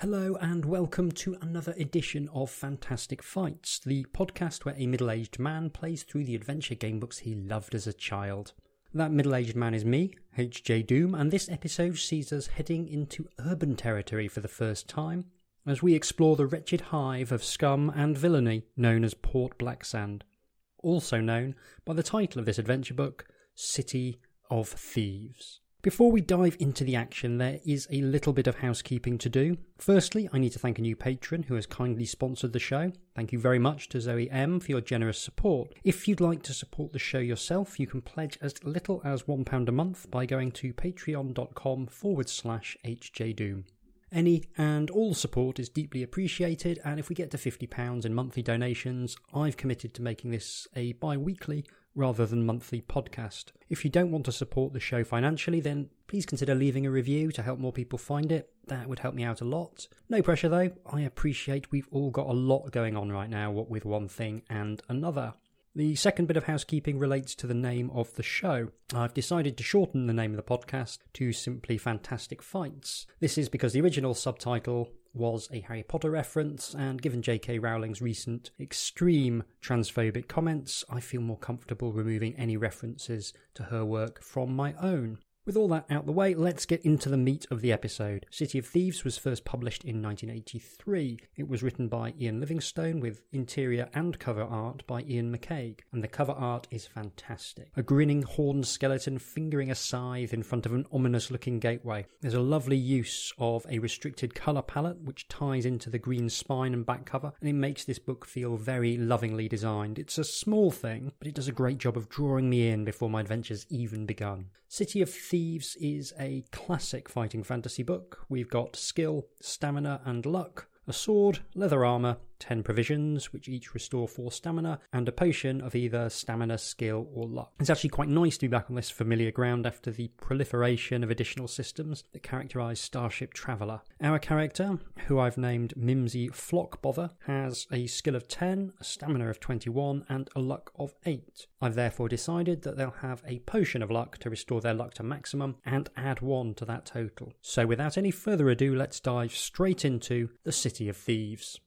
Hello, and welcome to another edition of Fantastic Fights, the podcast where a middle aged man plays through the adventure gamebooks he loved as a child. That middle aged man is me, HJ Doom, and this episode sees us heading into urban territory for the first time as we explore the wretched hive of scum and villainy known as Port Blacksand, also known by the title of this adventure book, City of Thieves. Before we dive into the action, there is a little bit of housekeeping to do. Firstly, I need to thank a new patron who has kindly sponsored the show. Thank you very much to Zoe M for your generous support. If you'd like to support the show yourself, you can pledge as little as £1 a month by going to patreon.com forward slash hjdoom. Any and all support is deeply appreciated, and if we get to £50 in monthly donations, I've committed to making this a bi weekly rather than monthly podcast. If you don't want to support the show financially, then please consider leaving a review to help more people find it. That would help me out a lot. No pressure though, I appreciate we've all got a lot going on right now, what with one thing and another. The second bit of housekeeping relates to the name of the show. I've decided to shorten the name of the podcast to simply Fantastic Fights. This is because the original subtitle was a Harry Potter reference, and given J.K. Rowling's recent extreme transphobic comments, I feel more comfortable removing any references to her work from my own. With all that out the way, let's get into the meat of the episode. City of Thieves was first published in 1983. It was written by Ian Livingstone with interior and cover art by Iain McCaig, and the cover art is fantastic. A grinning horned skeleton fingering a scythe in front of an ominous looking gateway. There's a lovely use of a restricted colour palette which ties into the green spine and back cover, and it makes this book feel very lovingly designed. It's a small thing, but it does a great job of drawing me in before my adventures even begun. City of Thieves is a classic fighting fantasy book. We've got skill, stamina, and luck, a sword, leather armour, 10 provisions, which each restore 4 stamina, and a potion of either stamina, skill, or luck. It's actually quite nice to be back on this familiar ground after the proliferation of additional systems that characterise Starship Traveller. Our character, who I've named Mimsy Flockbother, has a skill of 10, a stamina of 21, and a luck of 8. I've therefore decided that they'll have a potion of luck to restore their luck to maximum and add 1 to that total. So without any further ado, let's dive straight into the City of Thieves.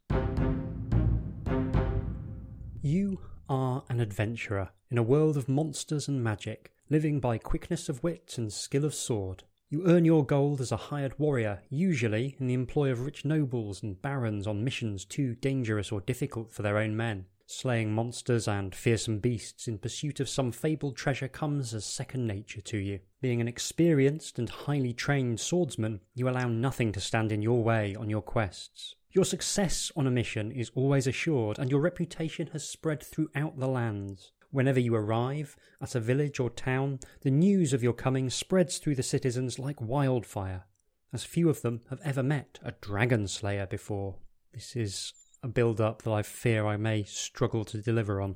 You are an adventurer in a world of monsters and magic, living by quickness of wit and skill of sword. You earn your gold as a hired warrior, usually in the employ of rich nobles and barons on missions too dangerous or difficult for their own men. Slaying monsters and fearsome beasts in pursuit of some fabled treasure comes as second nature to you. Being an experienced and highly trained swordsman, you allow nothing to stand in your way on your quests. Your success on a mission is always assured, and your reputation has spread throughout the lands. Whenever you arrive at a village or town, the news of your coming spreads through the citizens like wildfire, as few of them have ever met a dragon slayer before. This is a build up that I fear I may struggle to deliver on.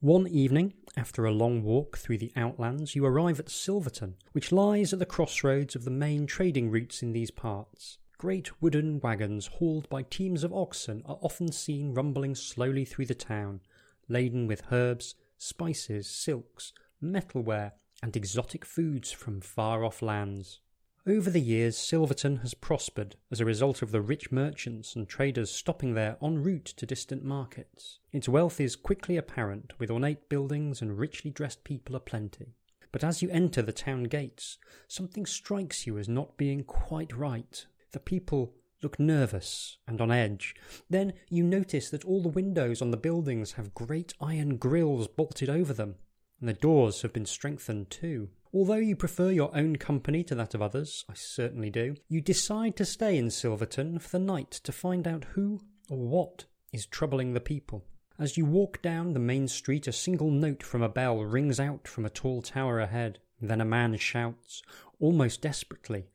One evening, after a long walk through the outlands, you arrive at Silverton, which lies at the crossroads of the main trading routes in these parts. Great wooden wagons hauled by teams of oxen are often seen rumbling slowly through the town, laden with herbs, spices, silks, metalware, and exotic foods from far off lands. Over the years, Silverton has prospered as a result of the rich merchants and traders stopping there en route to distant markets. Its wealth is quickly apparent, with ornate buildings and richly dressed people aplenty. But as you enter the town gates, something strikes you as not being quite right. The people look nervous and on edge. Then you notice that all the windows on the buildings have great iron grills bolted over them, and the doors have been strengthened too. Although you prefer your own company to that of others, I certainly do, you decide to stay in Silverton for the night to find out who or what is troubling the people. As you walk down the main street, a single note from a bell rings out from a tall tower ahead. Then a man shouts, almost desperately,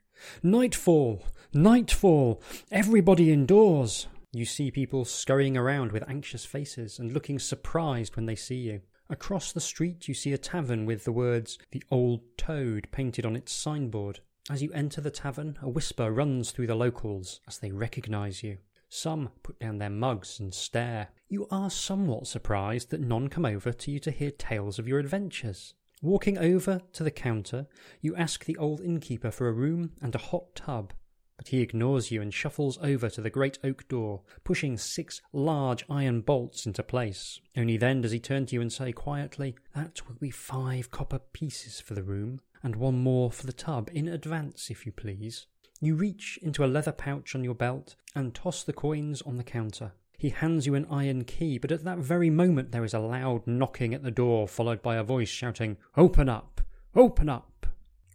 Nightfall! Nightfall! Everybody indoors! You see people scurrying around with anxious faces and looking surprised when they see you. Across the street, you see a tavern with the words The Old Toad painted on its signboard. As you enter the tavern, a whisper runs through the locals as they recognize you. Some put down their mugs and stare. You are somewhat surprised that none come over to you to hear tales of your adventures. Walking over to the counter, you ask the old innkeeper for a room and a hot tub. but he ignores you and shuffles over to the great oak door, pushing six large iron bolts into place. Only then does he turn to you and say quietly, That will be five copper pieces for the room, and one more for the tub, in advance, if you please. You reach into a leather pouch on your belt and toss the coins on the counter. He hands you an iron key, but at that very moment there is a loud knocking at the door, followed by a voice shouting, Open up! Open up!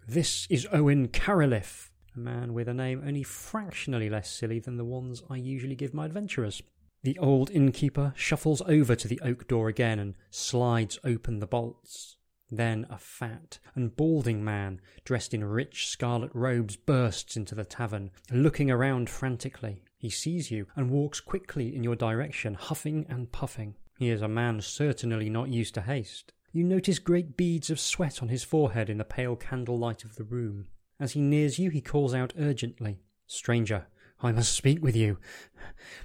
This is Owen Carralif, a man with a name only fractionally less silly than the ones I usually give my adventurers. The old innkeeper shuffles over to the oak door again and slides open the bolts. Then a fat and balding man, dressed in rich scarlet robes, bursts into the tavern, looking around frantically. He sees you and walks quickly in your direction, huffing and puffing. He is a man certainly not used to haste. You notice great beads of sweat on his forehead in the pale candlelight of the room. As he nears you, he calls out urgently, Stranger, I must speak with you.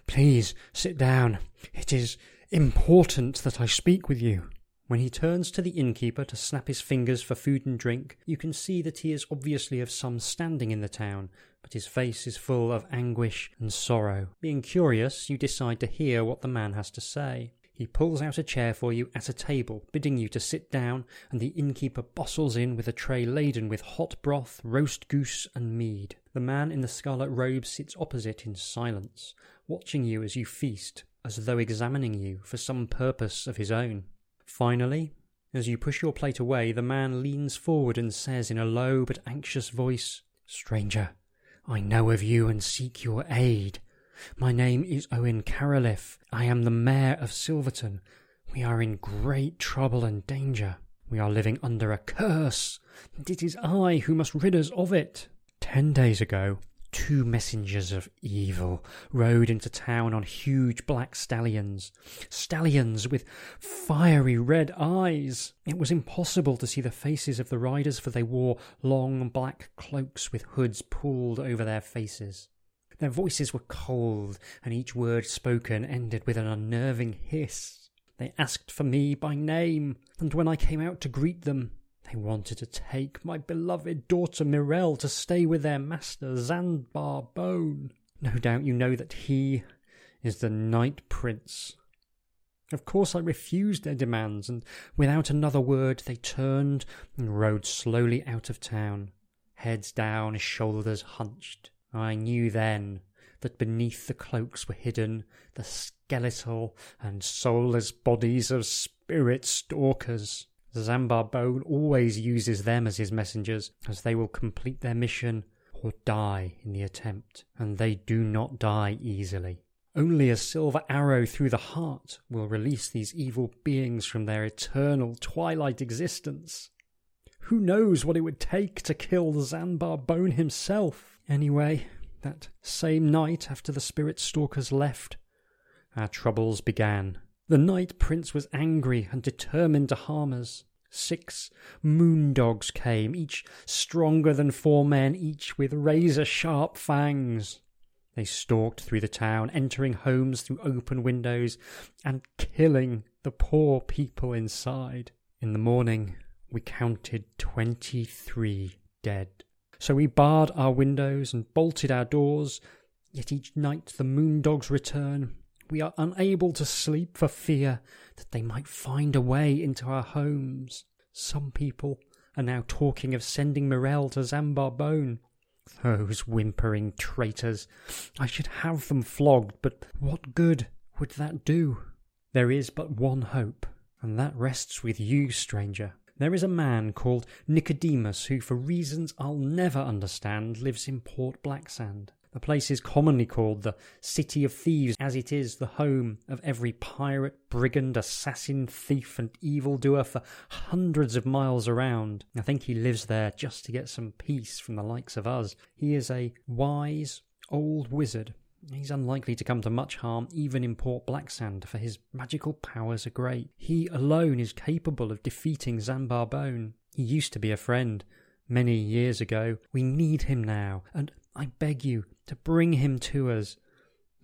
Please sit down. It is important that I speak with you. When he turns to the innkeeper to snap his fingers for food and drink, you can see that he is obviously of some standing in the town, but his face is full of anguish and sorrow. Being curious, you decide to hear what the man has to say. He pulls out a chair for you at a table, bidding you to sit down, and the innkeeper bustles in with a tray laden with hot broth, roast goose, and mead. The man in the scarlet robe sits opposite in silence, watching you as you feast, as though examining you for some purpose of his own. Finally, as you push your plate away, the man leans forward and says in a low but anxious voice, Stranger, I know of you and seek your aid. My name is Owen Carralif. I am the mayor of Silverton. We are in great trouble and danger. We are living under a curse, and it is I who must rid us of it. Ten days ago, two messengers of evil rode into town on huge black stallions, stallions with fiery red eyes. It was impossible to see the faces of the riders, for they wore long black cloaks with hoods pulled over their faces. Their voices were cold, and each word spoken ended with an unnerving hiss. They asked for me by name, and when I came out to greet them, they wanted to take my beloved daughter Mirelle to stay with their master Zanbar Bone. No doubt you know that he is the Night Prince. Of course, I refused their demands, and without another word, they turned and rode slowly out of town, heads down, shoulders hunched. I knew then that beneath the cloaks were hidden the skeletal and soulless bodies of spirit stalkers. Zanbar Bone always uses them as his messengers, as they will complete their mission or die in the attempt, and they do not die easily. Only a silver arrow through the heart will release these evil beings from their eternal twilight existence. Who knows what it would take to kill Zanbar Bone himself? Anyway, that same night after the spirit stalkers left, our troubles began. The Night Prince was angry and determined to harm us. Six moon dogs came, each stronger than four men, each with razor sharp fangs. They stalked through the town, entering homes through open windows and killing the poor people inside. In the morning, we counted twenty three dead. So we barred our windows and bolted our doors. Yet each night the moon dogs return, we are unable to sleep for fear that they might find a way into our homes. Some people are now talking of sending Morel to Zanbar Bone. Those whimpering traitors. I should have them flogged, but what good would that do? There is but one hope, and that rests with you, stranger. There is a man called Nicodemus who, for reasons I'll never understand, lives in Port Blacksand. The place is commonly called the City of Thieves, as it is the home of every pirate, brigand, assassin, thief, and evildoer for hundreds of miles around. I think he lives there just to get some peace from the likes of us. He is a wise old wizard. He's unlikely to come to much harm even in Port Blacksand, for his magical powers are great. He alone is capable of defeating Zanbar Bone. He used to be a friend many years ago. We need him now, and I beg you, to bring him to us.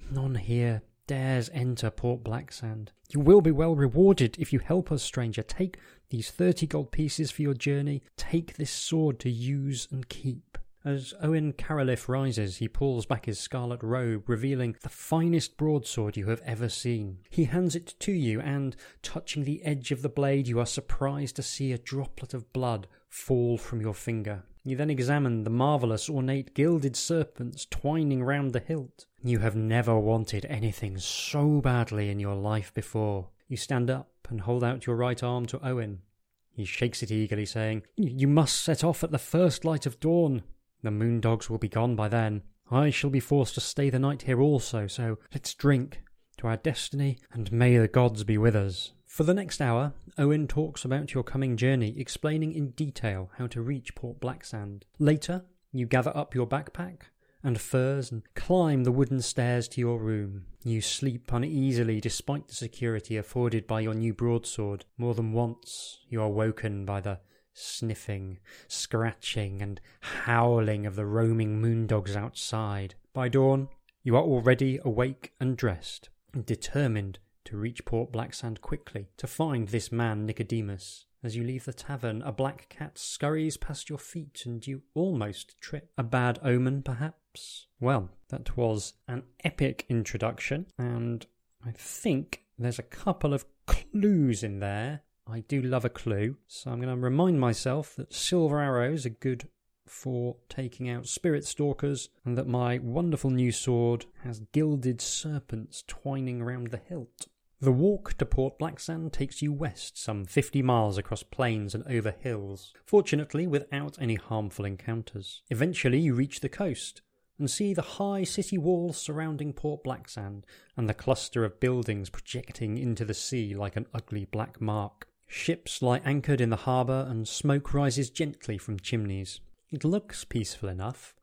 None here dares enter Port Blacksand. You will be well rewarded if you help us, stranger. Take these thirty gold pieces for your journey. Take this sword to use and keep. As Owen Carralif rises, he pulls back his scarlet robe, revealing the finest broadsword you have ever seen. He hands it to you, and, touching the edge of the blade, you are surprised to see a droplet of blood fall from your finger. You then examine the marvellous ornate gilded serpents twining round the hilt. You have never wanted anything so badly in your life before. You stand up and hold out your right arm to Owen. He shakes it eagerly, saying, You must set off at the first light of dawn. The moon dogs will be gone by then. I shall be forced to stay the night here also, so let's drink to our destiny, and may the gods be with us. For the next hour, Owen talks about your coming journey, explaining in detail how to reach Port Blacksand. Later, you gather up your backpack and furs and climb the wooden stairs to your room. You sleep uneasily despite the security afforded by your new broadsword. More than once, you are woken by the sniffing, scratching, and howling of the roaming moondogs outside. By dawn, you are already awake and dressed, determined to reach Port Blacksand quickly, to find this man Nicodemus. As you leave the tavern, a black cat scurries past your feet and you almost trip. A bad omen, perhaps? Well, that was an epic introduction, and I think there's a couple of clues in there. I do love a clue, so I'm going to remind myself that silver arrows are good for taking out spirit stalkers, and that my wonderful new sword has gilded serpents twining around the hilt. The walk to Port Blacksand takes you west some 50 miles across plains and over hills, fortunately without any harmful encounters. Eventually you reach the coast and see the high city walls surrounding Port Blacksand and the cluster of buildings projecting into the sea like an ugly black mark. Ships lie anchored in the harbour and smoke rises gently from chimneys. It looks peaceful enough,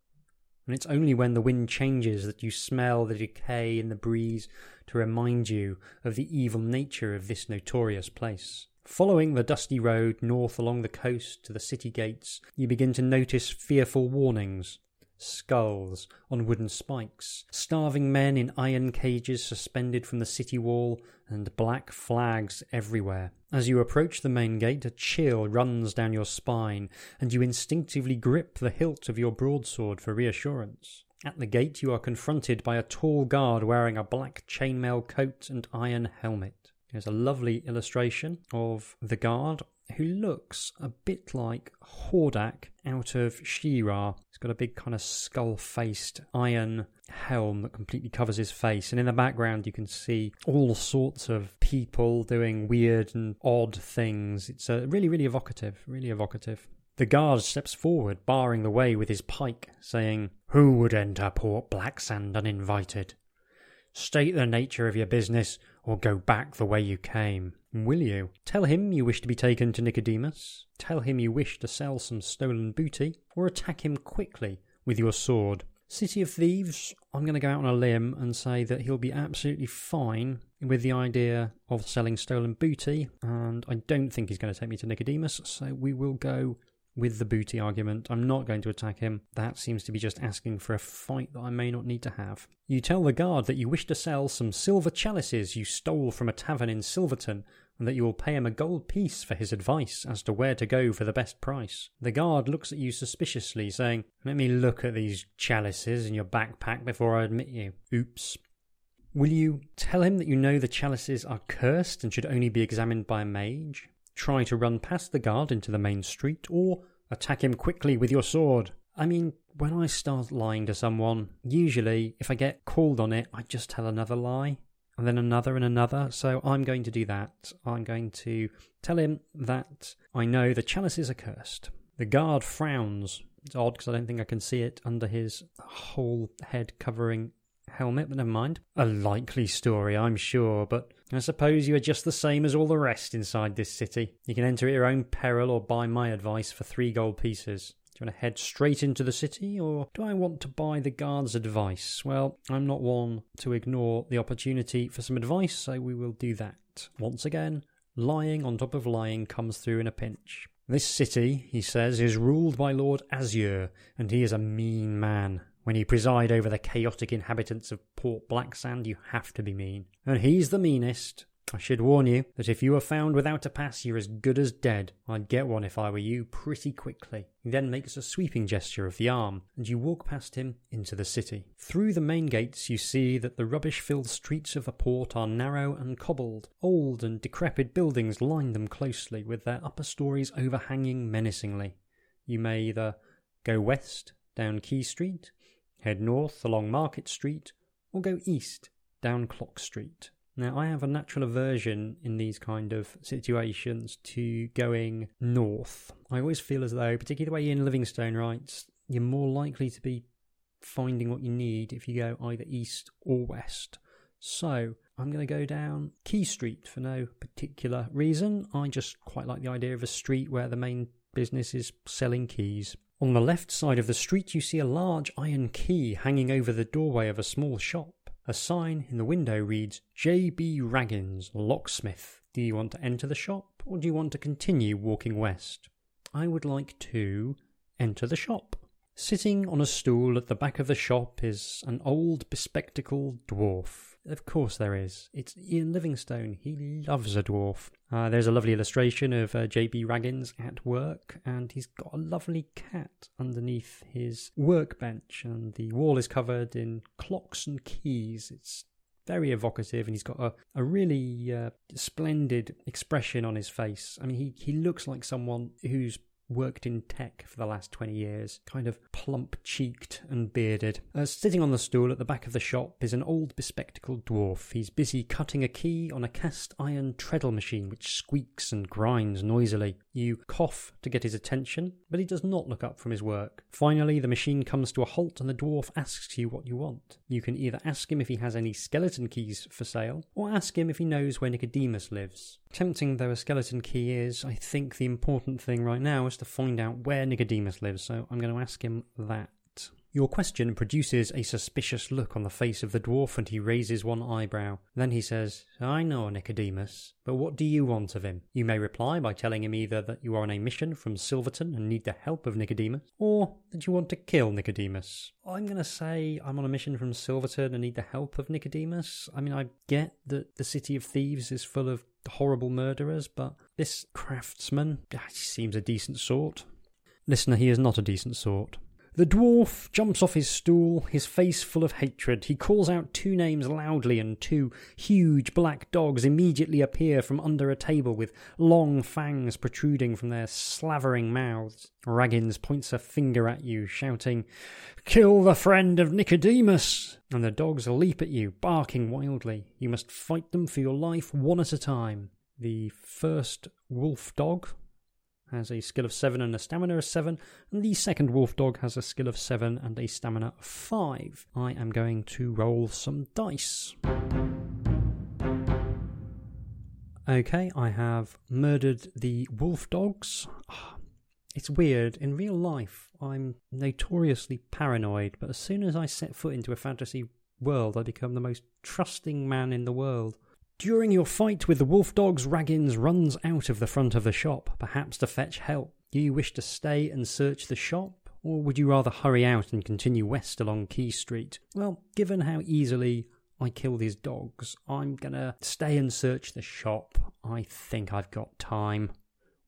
and it's only when the wind changes that you smell the decay in the breeze to remind you of the evil nature of this notorious place. Following the dusty road north along the coast to the city gates, you begin to notice fearful warnings skulls on wooden spikes, starving men in iron cages suspended from the city wall, and black flags everywhere. As you approach the main gate, a chill runs down your spine, and you instinctively grip the hilt of your broadsword for reassurance. At the gate, you are confronted by a tall guard wearing a black chainmail coat and iron helmet. There's a lovely illustration of the guard who looks a bit like Hordak out of She-Ra. He's got a big kind of skull-faced iron helm that completely covers his face, and in the background you can see all sorts of people doing weird and odd things. It's uh, really, really evocative, really evocative. The guard steps forward, barring the way with his pike, saying, Who would enter Port Blacksand uninvited? State the nature of your business, or go back the way you came. Will you? Tell him you wish to be taken to Nicodemus, tell him you wish to sell some stolen booty, or attack him quickly with your sword. City of Thieves, I'm going to go out on a limb and say that he'll be absolutely fine with the idea of selling stolen booty, and I don't think he's going to take me to Nicodemus, so we will go with the booty argument. I'm not going to attack him. That seems to be just asking for a fight that I may not need to have. You tell the guard that you wish to sell some silver chalices you stole from a tavern in Silverton, and that you will pay him a gold piece for his advice as to where to go for the best price. The guard looks at you suspiciously, saying, Let me look at these chalices in your backpack before I admit you. Oops. Will you tell him that you know the chalices are cursed and should only be examined by a mage? Try to run past the guard into the main street, or attack him quickly with your sword. I mean, when I start lying to someone, usually if I get called on it, I just tell another lie, and then another and another. So I'm going to do that. I'm going to tell him that I know the chalices are cursed. The guard frowns. It's odd because I don't think I can see it under his whole head covering helmet, but never mind. A likely story, I'm sure, but I suppose you are just the same as all the rest inside this city. You can enter at your own peril or buy my advice for three gold pieces. Do you want to head straight into the city, or do I want to buy the guard's advice? Well, I'm not one to ignore the opportunity for some advice, so we will do that. Once again, lying on top of lying comes through in a pinch. This city, he says, is ruled by Lord Azzur, and he is a mean man. When you preside over the chaotic inhabitants of Port Blacksand, you have to be mean. And he's the meanest. I should warn you that if you are found without a pass, you're as good as dead. I'd get one if I were you pretty quickly. He then makes a sweeping gesture of the arm, and you walk past him into the city. Through the main gates, you see that the rubbish filled streets of the port are narrow and cobbled. Old and decrepit buildings line them closely, with their upper stories overhanging menacingly. You may either go west down Quay Street, head north along Market Street, or go east down Clock Street. Now, I have a natural aversion in these kind of situations to going north. I always feel as though, particularly the way Ian Livingstone writes, you're more likely to be finding what you need if you go either east or west. So, I'm going to go down Key Street for no particular reason. I just quite like the idea of a street where the main business is selling keys. On the left side of the street, you see a large iron key hanging over the doorway of a small shop. A sign in the window reads J.B. Raggins, locksmith. Do you want to enter the shop or do you want to continue walking west? I would like to enter the shop. Sitting on a stool at the back of the shop is an old bespectacled dwarf. Of course there is. It's Ian Livingstone. He loves a dwarf. Uh, there's a lovely illustration of uh, J.B. Raggins at work, and he's got a lovely cat underneath his workbench, and the wall is covered in clocks and keys. It's very evocative, and he's got a, a really uh, splendid expression on his face. I mean, he, he looks like someone who's worked in tech for the last 20 years, kind of plump cheeked and bearded. Uh, sitting on the stool at the back of the shop is an old bespectacled dwarf. He's busy cutting a key on a cast iron treadle machine which squeaks and grinds noisily. You cough to get his attention, but he does not look up from his work. Finally, the machine comes to a halt and the dwarf asks you what you want. You can either ask him if he has any skeleton keys for sale, or ask him if he knows where Nicodemus lives. Tempting though a skeleton key is, I think the important thing right now is to find out where Nicodemus lives, so I'm going to ask him that. Your question produces a suspicious look on the face of the dwarf, and he raises one eyebrow. Then he says, I know Nicodemus, but what do you want of him? You may reply by telling him either that you are on a mission from Silverton and need the help of Nicodemus, or that you want to kill Nicodemus. I'm going to say I'm on a mission from Silverton and need the help of Nicodemus. I mean, I get that the City of Thieves is full of horrible murderers, but this craftsman ah, seems a decent sort. Listener, he is not a decent sort. The dwarf jumps off his stool, his face full of hatred. He calls out two names loudly, and two huge black dogs immediately appear from under a table with long fangs protruding from their slavering mouths. Raggins points a finger at you, shouting, Kill the friend of Nicodemus! And the dogs leap at you, barking wildly. You must fight them for your life one at a time. The first wolf dog, has a skill of 7 and a stamina of 7, and the second wolf dog has a skill of 7 and a stamina of 5. I am going to roll some dice. Okay, I have murdered the wolf dogs. Ah, it's weird. In real life, I'm notoriously paranoid, but as soon as I set foot into a fantasy world, I become the most trusting man in the world. During your fight with the wolf dogs, Raggins runs out of the front of the shop, perhaps to fetch help. Do you wish to stay and search the shop, or would you rather hurry out and continue west along Key Street? Well, given how easily I kill these dogs, I'm gonna stay and search the shop. I think I've got time.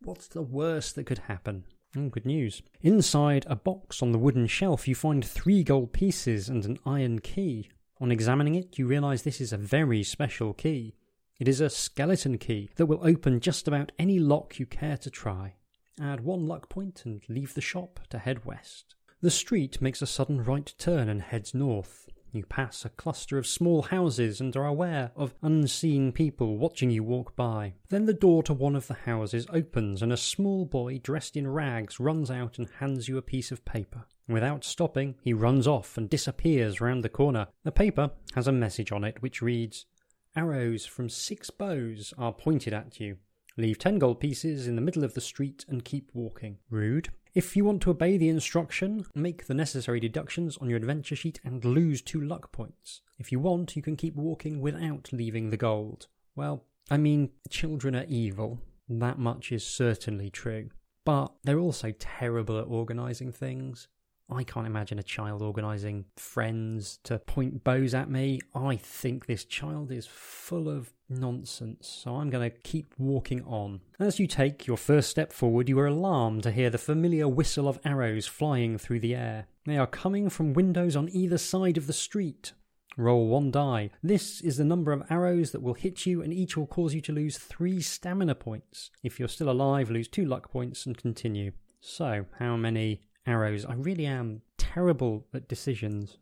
What's the worst that could happen? Oh, good news. Inside a box on the wooden shelf, you find three gold pieces and an iron key. On examining it, you realize this is a very special key. It is a skeleton key that will open just about any lock you care to try. Add one luck point and leave the shop to head west. The street makes a sudden right turn and heads north. You pass a cluster of small houses and are aware of unseen people watching you walk by. Then the door to one of the houses opens and a small boy dressed in rags runs out and hands you a piece of paper. Without stopping, he runs off and disappears round the corner. The paper has a message on it which reads Arrows from six bows are pointed at you. Leave 10 gold pieces in the middle of the street and keep walking. Rude. If you want to obey the instruction, make the necessary deductions on your adventure sheet and lose two luck points. If you want, you can keep walking without leaving the gold. Well, I mean, children are evil. That much is certainly true. But they're also terrible at organising things. I can't imagine a child organising friends to point bows at me. I think this child is full of nonsense, so I'm going to keep walking on. As you take your first step forward, you are alarmed to hear the familiar whistle of arrows flying through the air. They are coming from windows on either side of the street. Roll one die. This is the number of arrows that will hit you, and each will cause you to lose three stamina points. If you're still alive, lose two luck points and continue. So, how many arrows? I really am terrible at decisions.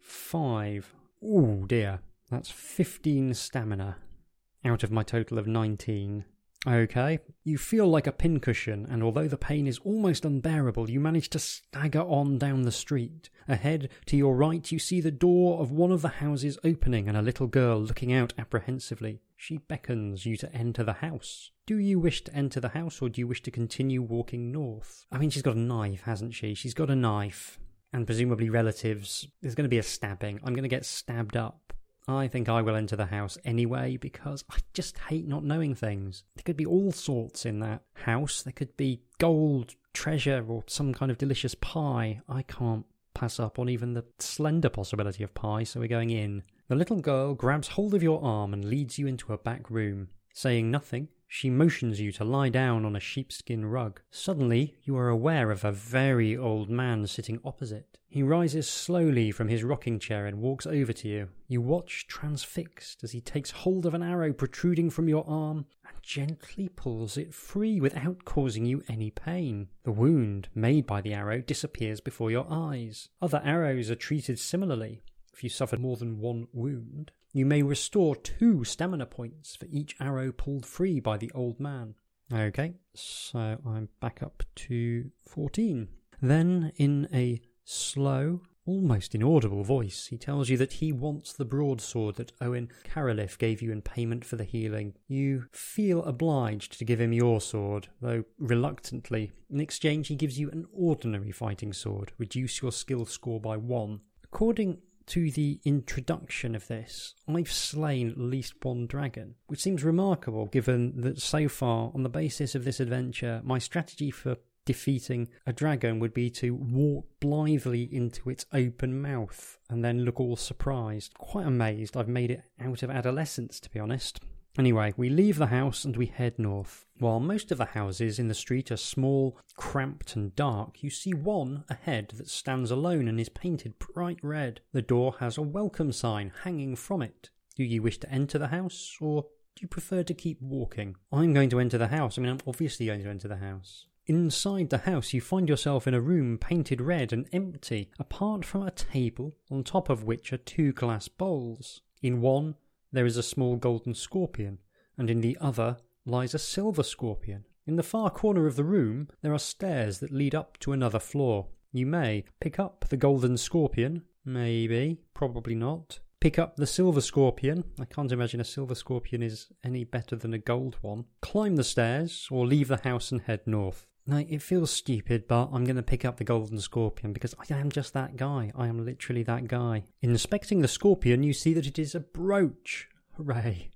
Five. Oh dear. That's 15 stamina out of my total of 19. Okay, you feel like a pincushion, and although the pain is almost unbearable, you manage to stagger on down the street. Ahead, to your right, you see the door of one of the houses opening and a little girl looking out apprehensively. She beckons you to enter the house. Do you wish to enter the house, or do you wish to continue walking north? I mean, she's got a knife, hasn't she? She's got a knife, and presumably relatives. There's going to be a stabbing. I'm going to get stabbed up. I think I will enter the house anyway because I just hate not knowing things. There could be all sorts in that house. There could be gold, treasure, or some kind of delicious pie. I can't pass up on even the slender possibility of pie, so we're going in. The little girl grabs hold of your arm and leads you into a back room. Saying nothing, she motions you to lie down on a sheepskin rug. Suddenly, you are aware of a very old man sitting opposite. He rises slowly from his rocking chair and walks over to you. You watch transfixed as he takes hold of an arrow protruding from your arm and gently pulls it free without causing you any pain. The wound made by the arrow disappears before your eyes. Other arrows are treated similarly. If you suffer more than one wound, you may restore two stamina points for each arrow pulled free by the old man. Okay, so I'm back up to 14. Then, in a slow, almost inaudible voice, he tells you that he wants the broadsword that Owen Carralif gave you in payment for the healing. You feel obliged to give him your sword, though reluctantly. In exchange, he gives you an ordinary fighting sword. Reduce your skill score by one. According to the introduction of this, I've slain at least one dragon, which seems remarkable given that so far, on the basis of this adventure, my strategy for defeating a dragon would be to walk blithely into its open mouth and then look all surprised. Quite amazed I've made it out of adolescence, to be honest. Anyway, we leave the house and we head north. While most of the houses in the street are small, cramped, and dark, you see one ahead that stands alone and is painted bright red. The door has a welcome sign hanging from it. Do you wish to enter the house, or do you prefer to keep walking? I'm going to enter the house. I mean, I'm obviously going to enter the house. Inside the house, you find yourself in a room painted red and empty, apart from a table on top of which are two glass bowls. In one, there is a small golden scorpion, and in the other lies a silver scorpion. In the far corner of the room, there are stairs that lead up to another floor. You may pick up the golden scorpion, maybe, probably not. Pick up the silver scorpion. I can't imagine a silver scorpion is any better than a gold one. Climb the stairs, or leave the house and head north. Now, it feels stupid, but I'm going to pick up the golden scorpion because I am just that guy. I am literally that guy. Inspecting the scorpion, you see that it is a brooch. Hooray.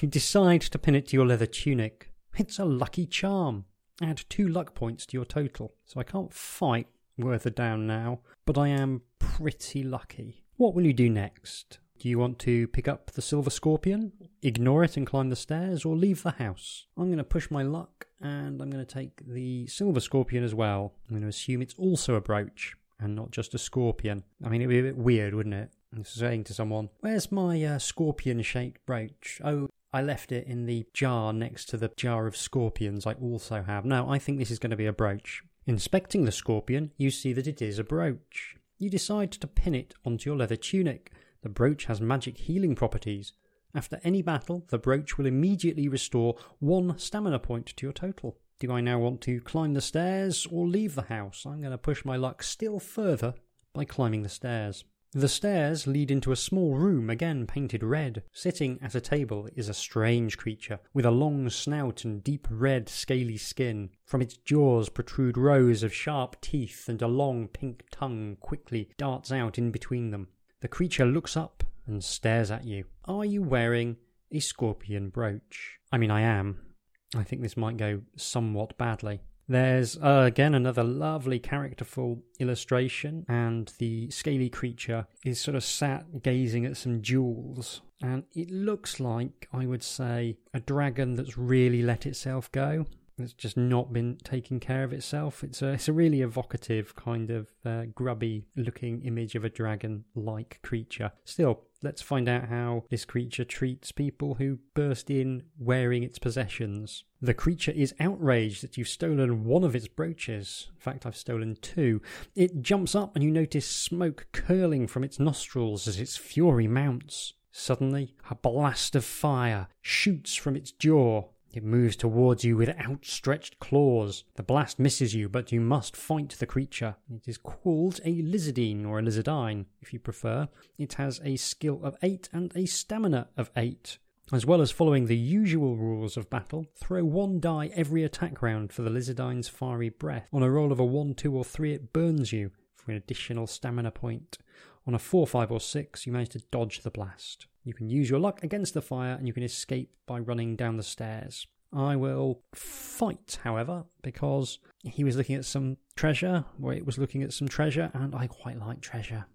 You decide to pin it to your leather tunic. It's a lucky charm. Add two luck points to your total. So I can't fight Werther down now, but I am pretty lucky. What will you do next? Do you want to pick up the silver scorpion, ignore it and climb the stairs, or leave the house? I'm going to push my luck and I'm going to take the silver scorpion as well. I'm going to assume it's also a brooch and not just a scorpion. I mean, it'd be a bit weird, wouldn't it? I'm saying to someone, Where's my uh, scorpion shaped brooch? Oh, I left it in the jar next to the jar of scorpions I also have. No, I think this is going to be a brooch. Inspecting the scorpion, you see that it is a brooch. You decide to pin it onto your leather tunic. The brooch has magic healing properties. After any battle, the brooch will immediately restore one stamina point to your total. Do I now want to climb the stairs or leave the house? I'm going to push my luck still further by climbing the stairs. The stairs lead into a small room, again painted red. Sitting at a table is a strange creature, with a long snout and deep red, scaly skin. From its jaws protrude rows of sharp teeth, and a long pink tongue quickly darts out in between them. The creature looks up and stares at you. Are you wearing a scorpion brooch? I mean, I am. I think this might go somewhat badly. There's uh, again another lovely characterful illustration, and the scaly creature is sort of sat gazing at some jewels. And it looks like, I would say, a dragon that's really let itself go. It's just not been taking care of itself. It's a, it's a really evocative, kind of uh, grubby looking image of a dragon like creature. Still, let's find out how this creature treats people who burst in wearing its possessions. The creature is outraged that you've stolen one of its brooches. In fact, I've stolen two. It jumps up and you notice smoke curling from its nostrils as its fury mounts. Suddenly, a blast of fire shoots from its jaw. It moves towards you with outstretched claws. The blast misses you, but you must fight the creature. It is called a lizardine or a lizardine, if you prefer. It has a skill of 8 and a stamina of 8. As well as following the usual rules of battle, throw one die every attack round for the lizardine's fiery breath. On a roll of a 1, 2, or 3, it burns you for an additional stamina point. On a 4, 5, or 6, you manage to dodge the blast. You can use your luck against the fire and you can escape by running down the stairs. I will fight, however, because he was looking at some treasure, or it was looking at some treasure, and I quite like treasure.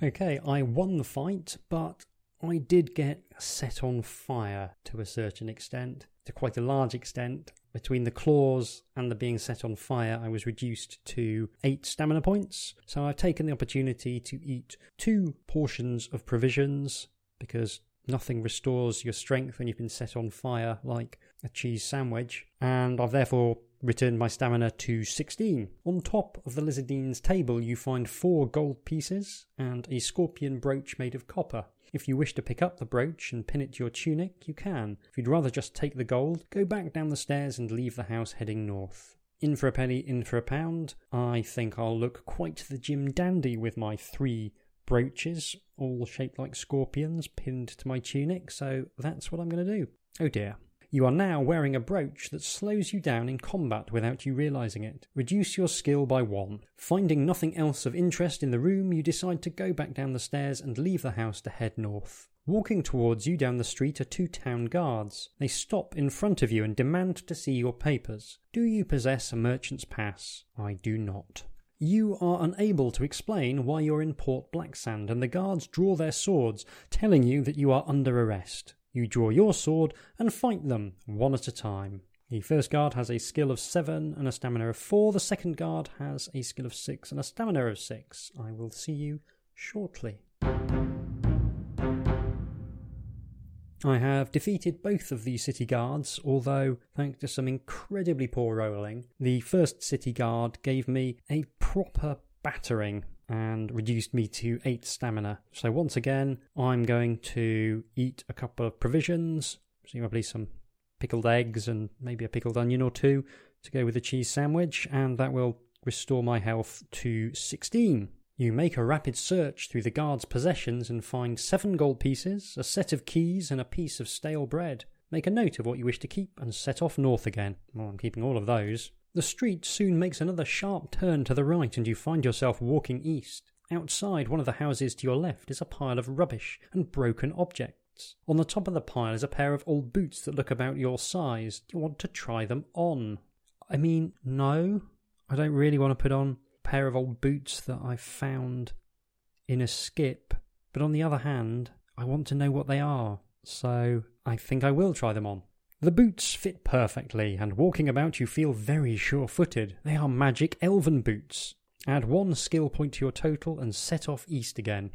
Okay, I won the fight, but I did get set on fire to a certain extent, to quite a large extent. Between the claws and the being set on fire, I was reduced to eight stamina points. So I've taken the opportunity to eat two portions of provisions because nothing restores your strength when you've been set on fire like a cheese sandwich. And I've therefore returned my stamina to 16. On top of the Lizardine's table, you find four gold pieces and a scorpion brooch made of copper. If you wish to pick up the brooch and pin it to your tunic, you can. If you'd rather just take the gold, go back down the stairs and leave the house heading north. In for a penny, in for a pound. I think I'll look quite the Jim Dandy with my three brooches, all shaped like scorpions, pinned to my tunic, so that's what I'm going to do. Oh dear. You are now wearing a brooch that slows you down in combat without you realizing it. Reduce your skill by one. Finding nothing else of interest in the room, you decide to go back down the stairs and leave the house to head north. Walking towards you down the street are two town guards. They stop in front of you and demand to see your papers. Do you possess a merchant's pass? I do not. You are unable to explain why you're in Port Blacksand, and the guards draw their swords, telling you that you are under arrest. You draw your sword and fight them one at a time. The first guard has a skill of 7 and a stamina of 4. The second guard has a skill of 6 and a stamina of 6. I will see you shortly. I have defeated both of the city guards, although, thanks to some incredibly poor rolling, the first city guard gave me a proper battering and reduced me to 8 stamina. So once again, I'm going to eat a couple of provisions, presumably some pickled eggs and maybe a pickled onion or two to go with the cheese sandwich, and that will restore my health to 16. You make a rapid search through the guard's possessions and find seven gold pieces, a set of keys, and a piece of stale bread. Make a note of what you wish to keep and set off north again. Well, I'm keeping all of those. The street soon makes another sharp turn to the right, and you find yourself walking east. Outside one of the houses to your left is a pile of rubbish and broken objects. On the top of the pile is a pair of old boots that look about your size. Do you want to try them on? I mean, no. I don't really want to put on a pair of old boots that I found in a skip. But on the other hand, I want to know what they are. So I think I will try them on. The boots fit perfectly, and walking about you feel very sure footed. They are magic elven boots. Add one skill point to your total and set off east again.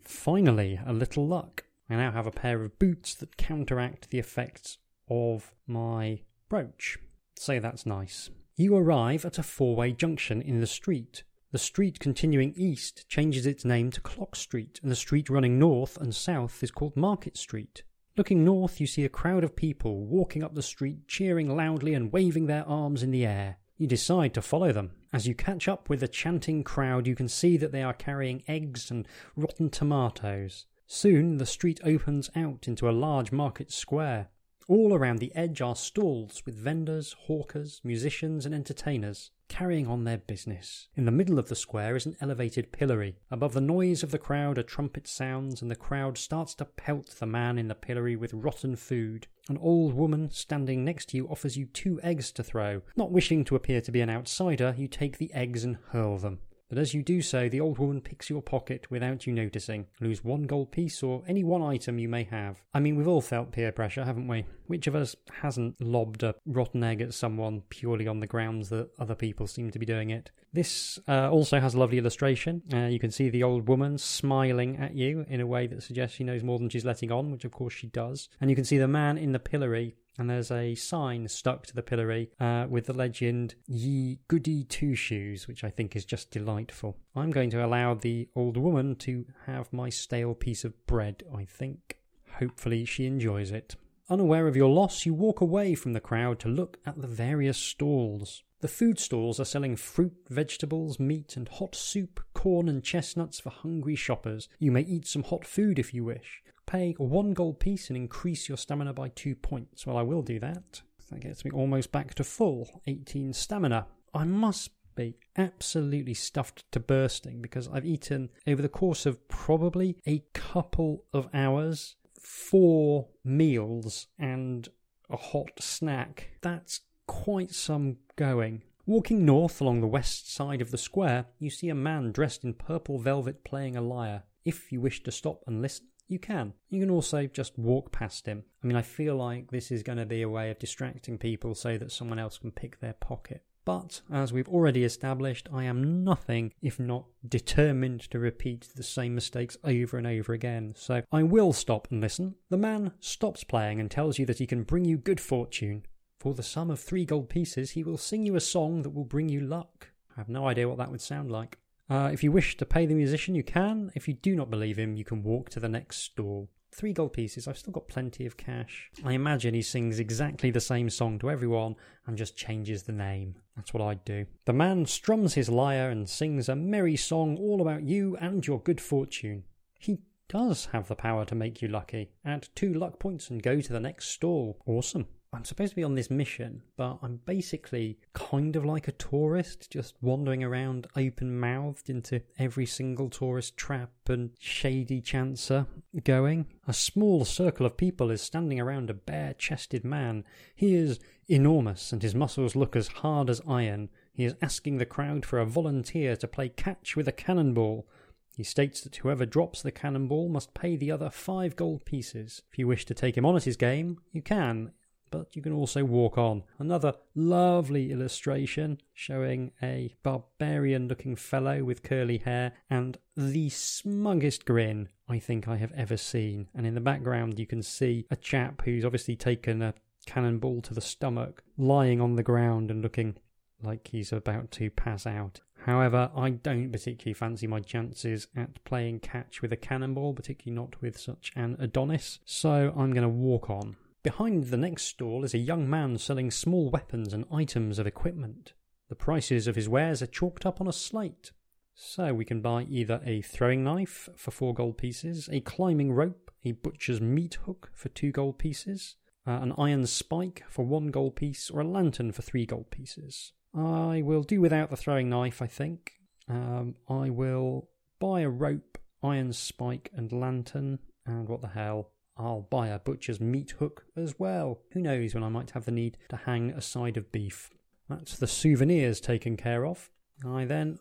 Finally, a little luck. I now have a pair of boots that counteract the effects of my brooch. So that's nice. You arrive at a four way junction in the street. The street continuing east changes its name to Clock Street, and the street running north and south is called Market Street. Looking north, you see a crowd of people walking up the street, cheering loudly and waving their arms in the air. You decide to follow them. As you catch up with the chanting crowd, you can see that they are carrying eggs and rotten tomatoes. Soon the street opens out into a large market square. All around the edge are stalls with vendors, hawkers, musicians, and entertainers carrying on their business. In the middle of the square is an elevated pillory. Above the noise of the crowd, a trumpet sounds, and the crowd starts to pelt the man in the pillory with rotten food. An old woman standing next to you offers you two eggs to throw. Not wishing to appear to be an outsider, you take the eggs and hurl them. But as you do so, the old woman picks your pocket without you noticing. Lose one gold piece or any one item you may have. I mean, we've all felt peer pressure, haven't we? Which of us hasn't lobbed a rotten egg at someone purely on the grounds that other people seem to be doing it? This uh, also has a lovely illustration. Uh, you can see the old woman smiling at you in a way that suggests she knows more than she's letting on, which of course she does. And you can see the man in the pillory and there's a sign stuck to the pillory uh, with the legend "Ye Goody Two Shoes," which I think is just delightful. I'm going to allow the old woman to have my stale piece of bread. I think. Hopefully, she enjoys it. Unaware of your loss, you walk away from the crowd to look at the various stalls. The food stalls are selling fruit, vegetables, meat, and hot soup, corn, and chestnuts for hungry shoppers. You may eat some hot food if you wish. Pay one gold piece and increase your stamina by two points. Well, I will do that. That gets me almost back to full 18 stamina. I must be absolutely stuffed to bursting because I've eaten over the course of probably a couple of hours four meals and a hot snack. That's quite some going. Walking north along the west side of the square, you see a man dressed in purple velvet playing a lyre. If you wish to stop and listen, you can. You can also just walk past him. I mean, I feel like this is going to be a way of distracting people so that someone else can pick their pocket. But, as we've already established, I am nothing if not determined to repeat the same mistakes over and over again, so I will stop and listen. The man stops playing and tells you that he can bring you good fortune. For the sum of three gold pieces, he will sing you a song that will bring you luck. I have no idea what that would sound like. Uh, if you wish to pay the musician, you can. If you do not believe him, you can walk to the next stall. Three gold pieces. I've still got plenty of cash. I imagine he sings exactly the same song to everyone and just changes the name. That's what I'd do. The man strums his lyre and sings a merry song all about you and your good fortune. He does have the power to make you lucky. Add two luck points and go to the next stall. Awesome. I'm supposed to be on this mission, but I'm basically kind of like a tourist, just wandering around open mouthed into every single tourist trap and shady chancer going. A small circle of people is standing around a bare chested man. He is enormous and his muscles look as hard as iron. He is asking the crowd for a volunteer to play catch with a cannonball. He states that whoever drops the cannonball must pay the other five gold pieces. If you wish to take him on at his game, you can but you can also walk on. Another lovely illustration showing a barbarian looking fellow with curly hair and the smuggest grin I think I have ever seen. And in the background, you can see a chap who's obviously taken a cannonball to the stomach, lying on the ground and looking like he's about to pass out. However, I don't particularly fancy my chances at playing catch with a cannonball, particularly not with such an Adonis, so I'm going to walk on. Behind the next stall is a young man selling small weapons and items of equipment. The prices of his wares are chalked up on a slate. So we can buy either a throwing knife for four gold pieces, a climbing rope, a butcher's meat hook for two gold pieces, uh, an iron spike for one gold piece, or a lantern for three gold pieces. I will do without the throwing knife, I think. Um, I will buy a rope, iron spike, and lantern, and what the hell, I'll buy a butcher's meat hook as well. Who knows when I might have the need to hang a side of beef. That's the souvenirs taken care of. I then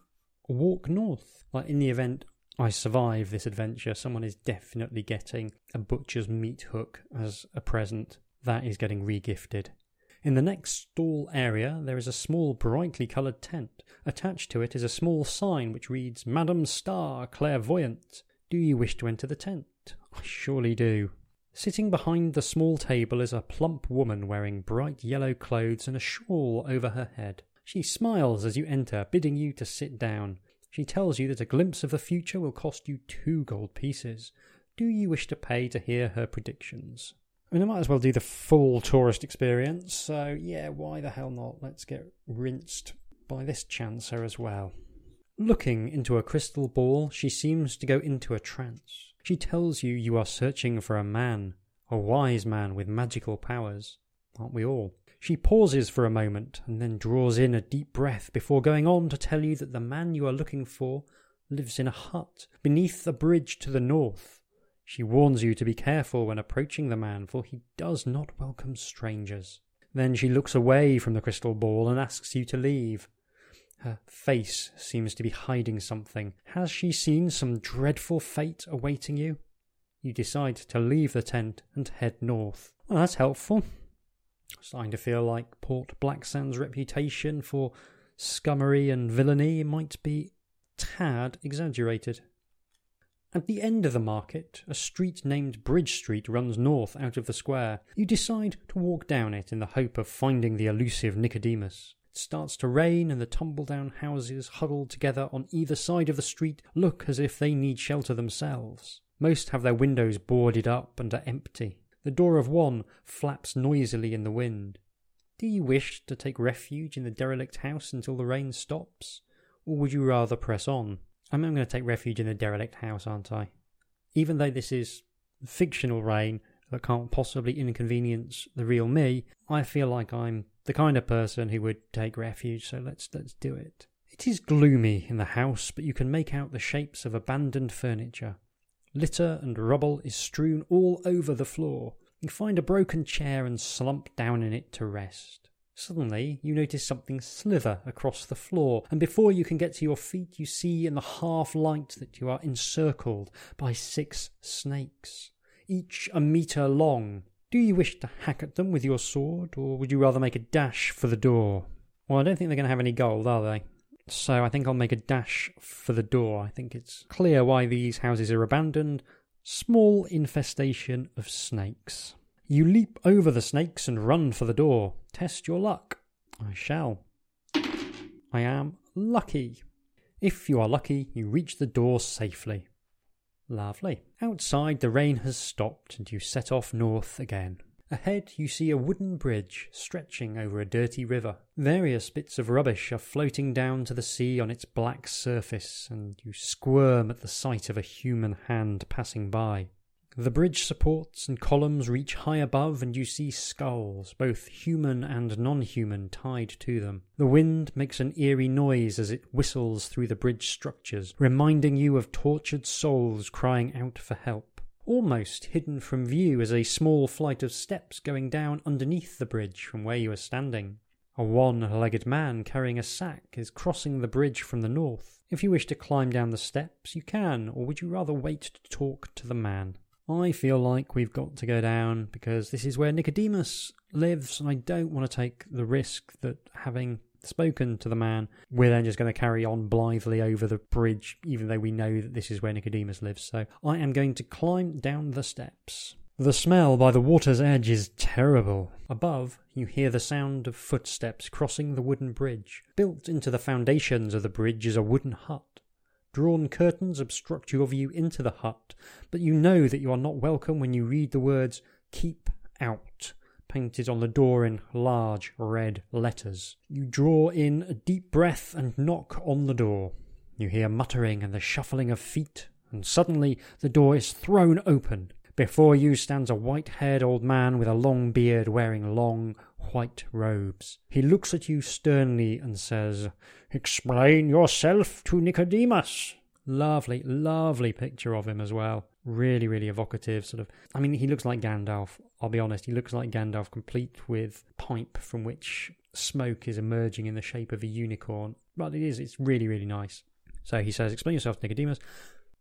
walk north. Like in the event I survive this adventure, someone is definitely getting a butcher's meat hook as a present. That is getting regifted. In the next stall area, there is a small, brightly coloured tent. Attached to it is a small sign which reads, Madam Star, Clairvoyant. Do you wish to enter the tent? I surely do. Sitting behind the small table is a plump woman wearing bright yellow clothes and a shawl over her head. She smiles as you enter, bidding you to sit down. She tells you that a glimpse of the future will cost you two gold pieces. Do you wish to pay to hear her predictions? I mean, I might as well do the full tourist experience, so yeah, why the hell not? Let's get rinsed by this chancer as well. Looking into a crystal ball, she seems to go into a trance. She tells you you are searching for a man. a wise man with magical powers. Aren't we all? She pauses for a moment and then draws in a deep breath before going on to tell you that the man you are looking for lives in a hut beneath a bridge to the north. She warns you to be careful when approaching the man, for he does not welcome strangers. Then she looks away from the crystal ball and asks you to leave. Her face seems to be hiding something. Has she seen some dreadful fate awaiting you? You decide to leave the tent and head north. Well, that's helpful. Starting to feel like Port Blacksand's reputation for scummery and villainy might be tad exaggerated. At the end of the market, a street named Bridge Street runs north out of the square. You decide to walk down it in the hope of finding the elusive Nicodemus. It starts to rain, and the tumble down houses huddled together on either side of the street look as if they need shelter themselves. Most have their windows boarded up and are empty. The door of one flaps noisily in the wind. Do you wish to take refuge in the derelict house until the rain stops? Or would you rather press on? I'm going to take refuge in the derelict house, aren't I? Even though this is fictional rain that can't possibly inconvenience the real me, I feel like I'm the kind of person who would take refuge, so let's let's do it. It is gloomy in the house, but you can make out the shapes of abandoned furniture. Litter and rubble is strewn all over the floor. You find a broken chair and slump down in it to rest. Suddenly, you notice something slither across the floor, and before you can get to your feet, you see in the half light that you are encircled by six snakes, each a metre long. Do you wish to hack at them with your sword, or would you rather make a dash for the door? Well, I don't think they're going to have any gold, are they? So I think I'll make a dash for the door. I think it's clear why these houses are abandoned. Small infestation of snakes. You leap over the snakes and run for the door. Test your luck. I shall. I am lucky. If you are lucky, you reach the door safely. Lovely. Outside, the rain has stopped and you set off north again. Ahead, you see a wooden bridge stretching over a dirty river. Various bits of rubbish are floating down to the sea on its black surface, and you squirm at the sight of a human hand passing by. The bridge supports and columns reach high above, and you see skulls, both human and non human, tied to them. The wind makes an eerie noise as it whistles through the bridge structures, reminding you of tortured souls crying out for help. Almost hidden from view is a small flight of steps going down underneath the bridge from where you are standing. A one legged man carrying a sack is crossing the bridge from the north. If you wish to climb down the steps, you can, or would you rather wait to talk to the man? I feel like we've got to go down because this is where Nicodemus lives, and I don't want to take the risk that having spoken to the man. We're then just going to carry on blithely over the bridge, even though we know that this is where Nicodemus lives. So I am going to climb down the steps. The smell by the water's edge is terrible. Above, you hear the sound of footsteps crossing the wooden bridge. Built into the foundations of the bridge is a wooden hut. Drawn curtains obstruct your view into the hut, but you know that you are not welcome when you read the words, Keep out painted on the door in large red letters. You draw in a deep breath and knock on the door. You hear muttering and the shuffling of feet, and suddenly the door is thrown open. Before you stands a white haired old man with a long beard wearing long white robes. He looks at you sternly and says, Explain yourself to Nicodemus. Lovely, lovely picture of him as well. Really, really evocative. Sort of. I mean, he looks like Gandalf. I'll be honest. He looks like Gandalf, complete with pipe from which smoke is emerging in the shape of a unicorn. But it is. It's really, really nice. So he says, "Explain yourself, Nicodemus."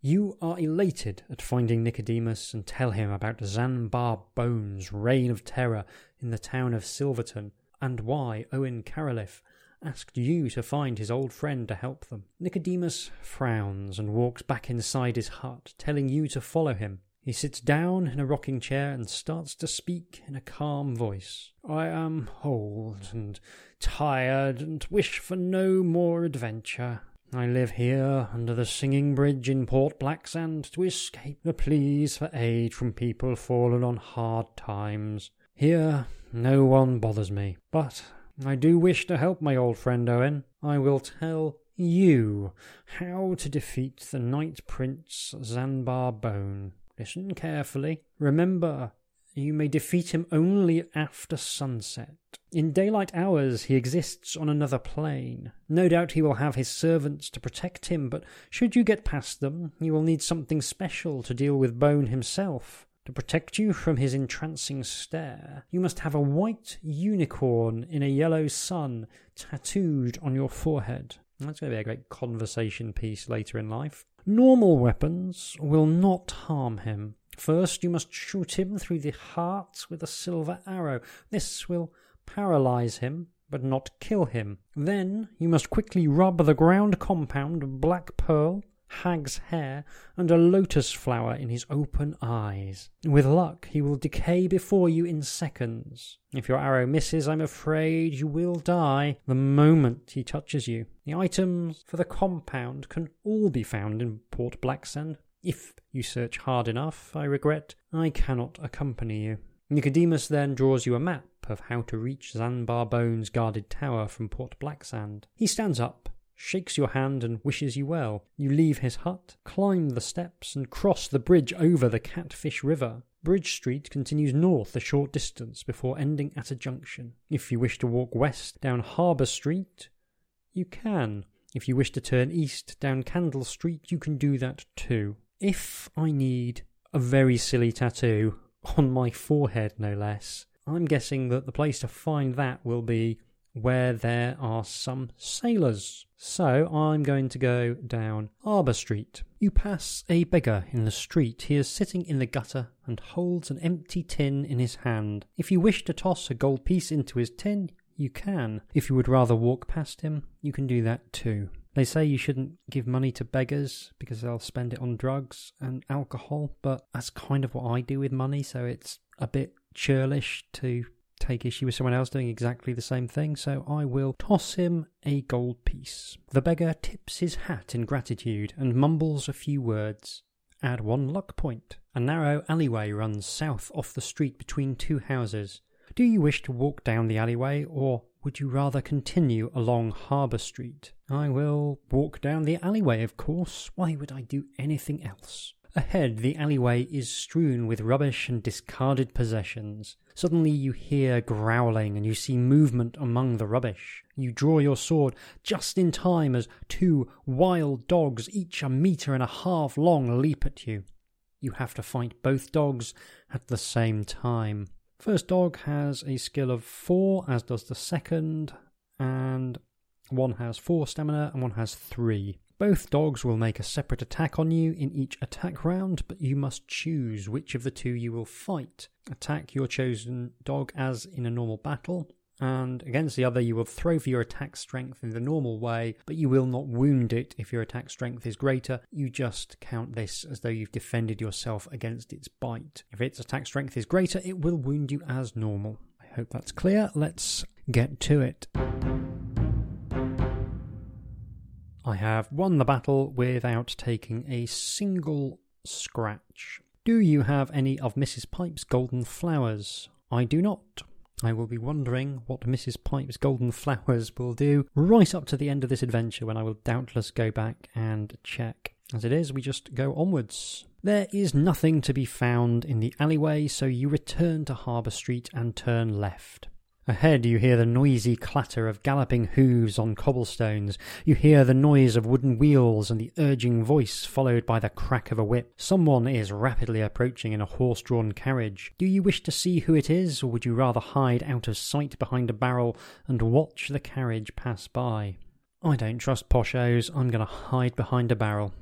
You are elated at finding Nicodemus and tell him about Zanbar Bones' reign of terror in the town of Silverton and why Owen Carralif asked you to find his old friend to help them. Nicodemus frowns and walks back inside his hut, telling you to follow him. He sits down in a rocking chair and starts to speak in a calm voice. I am old and tired and wish for no more adventure. I live here under the singing bridge in Port Blacksand to escape the pleas for aid from people fallen on hard times. Here no one bothers me, but I do wish to help my old friend Owen. I will tell you how to defeat the Night Prince Zanbar Bone. Listen carefully. Remember, you may defeat him only after sunset. In daylight hours, he exists on another plane. No doubt he will have his servants to protect him, but should you get past them, you will need something special to deal with Bone himself. To protect you from his entrancing stare, you must have a white unicorn in a yellow sun tattooed on your forehead. That's going to be a great conversation piece later in life. Normal weapons will not harm him. First, you must shoot him through the heart with a silver arrow. This will paralyze him, but not kill him. Then, you must quickly rub the ground compound of black pearl, hag's hair, and a lotus flower in his open eyes. With luck, he will decay before you in seconds. If your arrow misses, I'm afraid you will die the moment he touches you. The items for the compound can all be found in Port Blacksand. If you search hard enough, I regret I cannot accompany you. Nicodemus then draws you a map of how to reach Zanbar Bone's guarded tower from Port Blacksand. He stands up, shakes your hand, and wishes you well. You leave his hut, climb the steps, and cross the bridge over the Catfish River. Bridge Street continues north a short distance before ending at a junction. If you wish to walk west down Harbour Street, you can. If you wish to turn east down Candle Street, you can do that too. If I need a very silly tattoo on my forehead, no less, I'm guessing that the place to find that will be where there are some sailors. So I'm going to go down Harbour Street. You pass a beggar in the street. He is sitting in the gutter and holds an empty tin in his hand. If you wish to toss a gold piece into his tin, you can. If you would rather walk past him, you can do that too. They say you shouldn't give money to beggars because they'll spend it on drugs and alcohol, but that's kind of what I do with money, so it's a bit churlish to take issue with someone else doing exactly the same thing, so I will toss him a gold piece. The beggar tips his hat in gratitude and mumbles a few words. Add one luck point. A narrow alleyway runs south off the street between two houses. Do you wish to walk down the alleyway or would you rather continue along Harbour Street? I will walk down the alleyway, of course. Why would I do anything else? Ahead, the alleyway is strewn with rubbish and discarded possessions. Suddenly, you hear growling and you see movement among the rubbish. You draw your sword just in time as two wild dogs, each a metre and a half long, leap at you. You have to fight both dogs at the same time. First dog has a skill of four, as does the second, and one has four stamina and one has three. Both dogs will make a separate attack on you in each attack round, but you must choose which of the two you will fight. Attack your chosen dog as in a normal battle, and against the other you will throw for your attack strength in the normal way, but you will not wound it if your attack strength is greater. You just count this as though you've defended yourself against its bite. If its attack strength is greater, it will wound you as normal. I hope that's clear. Let's get to it. I have won the battle without taking a single scratch. Do you have any of Mrs. Pipe's golden flowers? I do not. I will be wondering what Mrs. Pipe's golden flowers will do right up to the end of this adventure when I will doubtless go back and check. As it is, we just go onwards. There is nothing to be found in the alleyway, so you return to Harbour Street and turn left. Ahead, you hear the noisy clatter of galloping hooves on cobblestones. You hear the noise of wooden wheels and the urging voice, followed by the crack of a whip. Someone is rapidly approaching in a horse drawn carriage. Do you wish to see who it is, or would you rather hide out of sight behind a barrel and watch the carriage pass by? I don't trust poshos. I'm going to hide behind a barrel.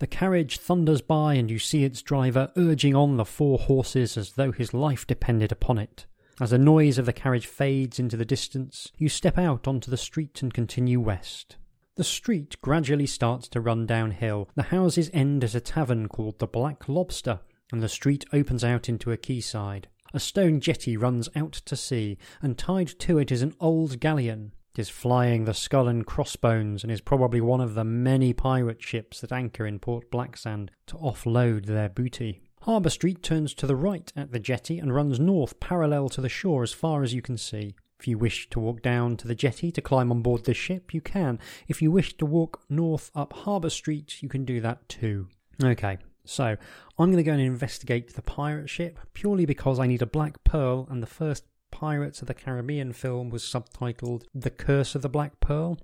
The carriage thunders by, and you see its driver urging on the four horses as though his life depended upon it. As the noise of the carriage fades into the distance, you step out onto the street and continue west. The street gradually starts to run downhill. The houses end at a tavern called the Black Lobster, and the street opens out into a quayside. A stone jetty runs out to sea, and tied to it is an old galleon. It is flying the skull and crossbones and is probably one of the many pirate ships that anchor in Port Blacksand to offload their booty. Harbour Street turns to the right at the jetty and runs north parallel to the shore as far as you can see. If you wish to walk down to the jetty to climb on board the ship, you can. If you wish to walk north up Harbour Street, you can do that too. Okay, So I'm going to go and investigate the pirate ship purely because I need a black pearl, and the first Pirates of the Caribbean film was subtitled The Curse of the Black Pearl.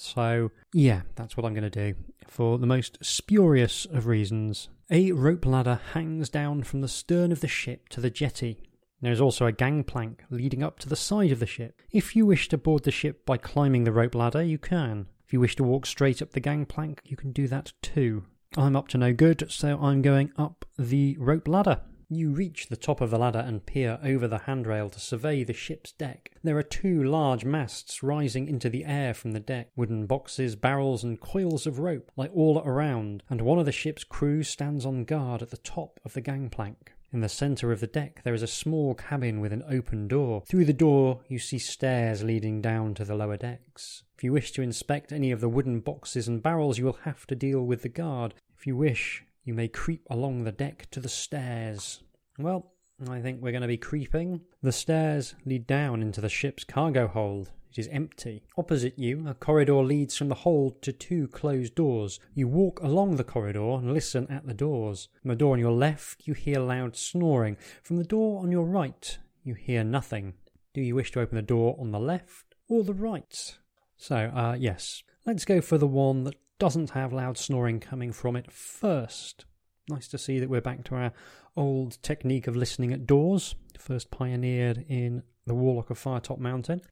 So, yeah, that's what I'm going to do for the most spurious of reasons. A rope ladder hangs down from the stern of the ship to the jetty. There is also a gangplank leading up to the side of the ship. If you wish to board the ship by climbing the rope ladder, you can. If you wish to walk straight up the gangplank, you can do that too. I'm up to no good, so I'm going up the rope ladder. You reach the top of the ladder and peer over the handrail to survey the ship's deck. There are two large masts rising into the air from the deck, wooden boxes, barrels, and coils of rope lie all around, and one of the ship's crew stands on guard at the top of the gangplank. In the centre of the deck, there is a small cabin with an open door. Through the door, you see stairs leading down to the lower decks. If you wish to inspect any of the wooden boxes and barrels, you will have to deal with the guard. If you wish, you may creep along the deck to the stairs. Well, I think we're going to be creeping. The stairs lead down into the ship's cargo hold. It is empty. Opposite you, a corridor leads from the hold to two closed doors. You walk along the corridor and listen at the doors. From the door on your left, you hear loud snoring. From the door on your right, you hear nothing. Do you wish to open the door on the left or the right? So, uh, yes, let's go for the one that doesn't have loud snoring coming from it first. Nice to see that we're back to our old technique of listening at doors, first pioneered in the Warlock of Firetop Mountain.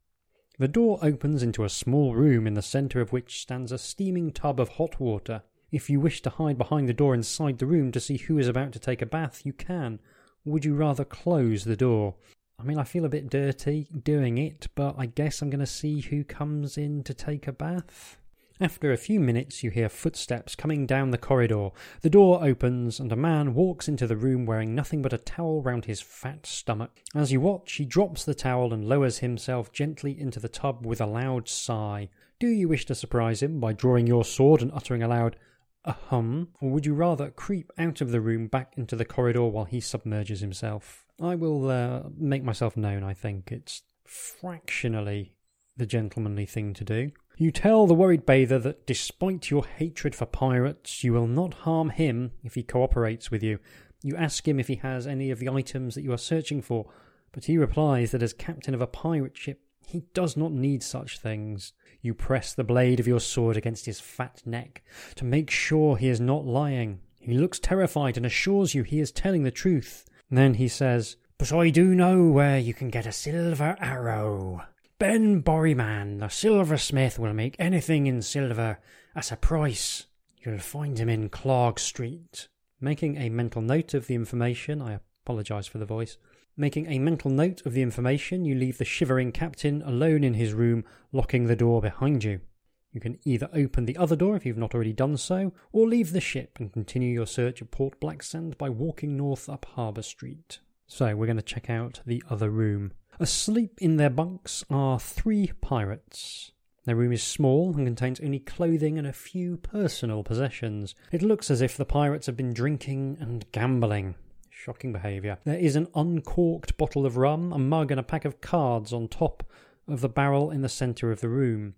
The door opens into a small room in the centre of which stands a steaming tub of hot water. If you wish to hide behind the door inside the room to see who is about to take a bath, you can. Would you rather close the door? I mean, I feel a bit dirty doing it, but I guess I'm going to see who comes in to take a bath. After a few minutes, you hear footsteps coming down the corridor. The door opens, and a man walks into the room wearing nothing but a towel round his fat stomach. As you watch, he drops the towel and lowers himself gently into the tub with a loud sigh. Do you wish to surprise him by drawing your sword and uttering a loud hum, or would you rather creep out of the room back into the corridor while he submerges himself? I will uh, make myself known, I think. It's fractionally the gentlemanly thing to do. You tell the worried bather that despite your hatred for pirates, you will not harm him if he cooperates with you. You ask him if he has any of the items that you are searching for, but he replies that as captain of a pirate ship, he does not need such things. You press the blade of your sword against his fat neck to make sure he is not lying. He looks terrified and assures you he is telling the truth. Then he says, But I do know where you can get a silver arrow. Ben Borryman, the silversmith, will make anything in silver at a price. You'll find him in Clark Street. Making a mental note of the information, I apologise for the voice. Making a mental note of the information, you leave the shivering captain alone in his room, locking the door behind you. You can either open the other door if you've not already done so, or leave the ship and continue your search of Port Blacksand by walking north up Harbour Street. So, we're going to check out the other room. Asleep in their bunks are three pirates. Their room is small and contains only clothing and a few personal possessions. It looks as if the pirates have been drinking and gambling. Shocking behaviour. There is an uncorked bottle of rum, a mug, and a pack of cards on top of the barrel in the centre of the room.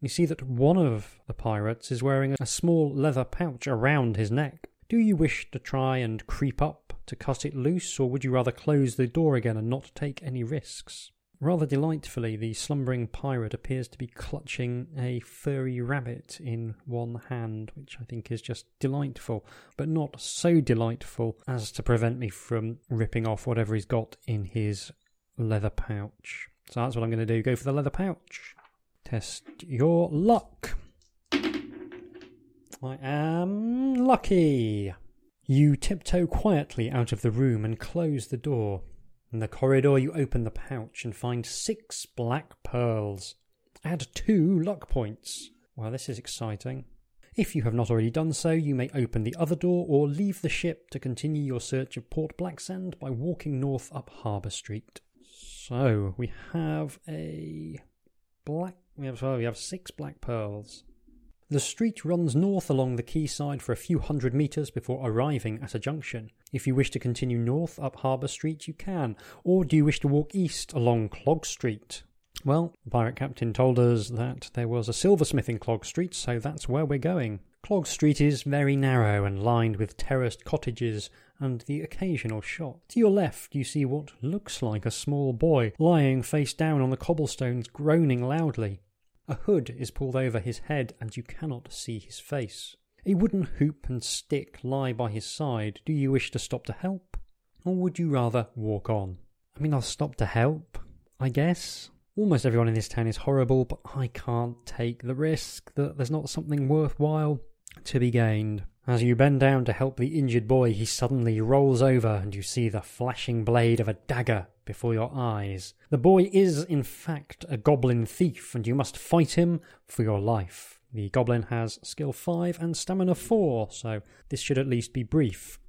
You see that one of the pirates is wearing a small leather pouch around his neck. Do you wish to try and creep up to cut it loose, or would you rather close the door again and not take any risks? Rather delightfully, the slumbering pirate appears to be clutching a furry rabbit in one hand, which I think is just delightful, but not so delightful as to prevent me from ripping off whatever he's got in his leather pouch. So that's what I'm going to do go for the leather pouch. Test your luck. I am lucky. You tiptoe quietly out of the room and close the door. In the corridor, you open the pouch and find six black pearls. Add two luck points. Well, this is exciting. If you have not already done so, you may open the other door or leave the ship to continue your search of Port Blacksand by walking north up Harbour Street. So we have a black. We have, oh, we have six black pearls. The street runs north along the quayside for a few hundred metres before arriving at a junction. If you wish to continue north up Harbour Street, you can, or do you wish to walk east along Clog Street? Well, the pirate captain told us that there was a silversmith in Clog Street, so that's where we're going. Clog Street is very narrow and lined with terraced cottages and the occasional shop. To your left, you see what looks like a small boy lying face down on the cobblestones, groaning loudly. A hood is pulled over his head, and you cannot see his face. A wooden hoop and stick lie by his side. Do you wish to stop to help? Or would you rather walk on? I mean, I'll stop to help, I guess. Almost everyone in this town is horrible, but I can't take the risk that there's not something worthwhile to be gained. As you bend down to help the injured boy, he suddenly rolls over and you see the flashing blade of a dagger before your eyes. The boy is, in fact, a goblin thief, and you must fight him for your life. The goblin has skill 5 and stamina 4, so this should at least be brief.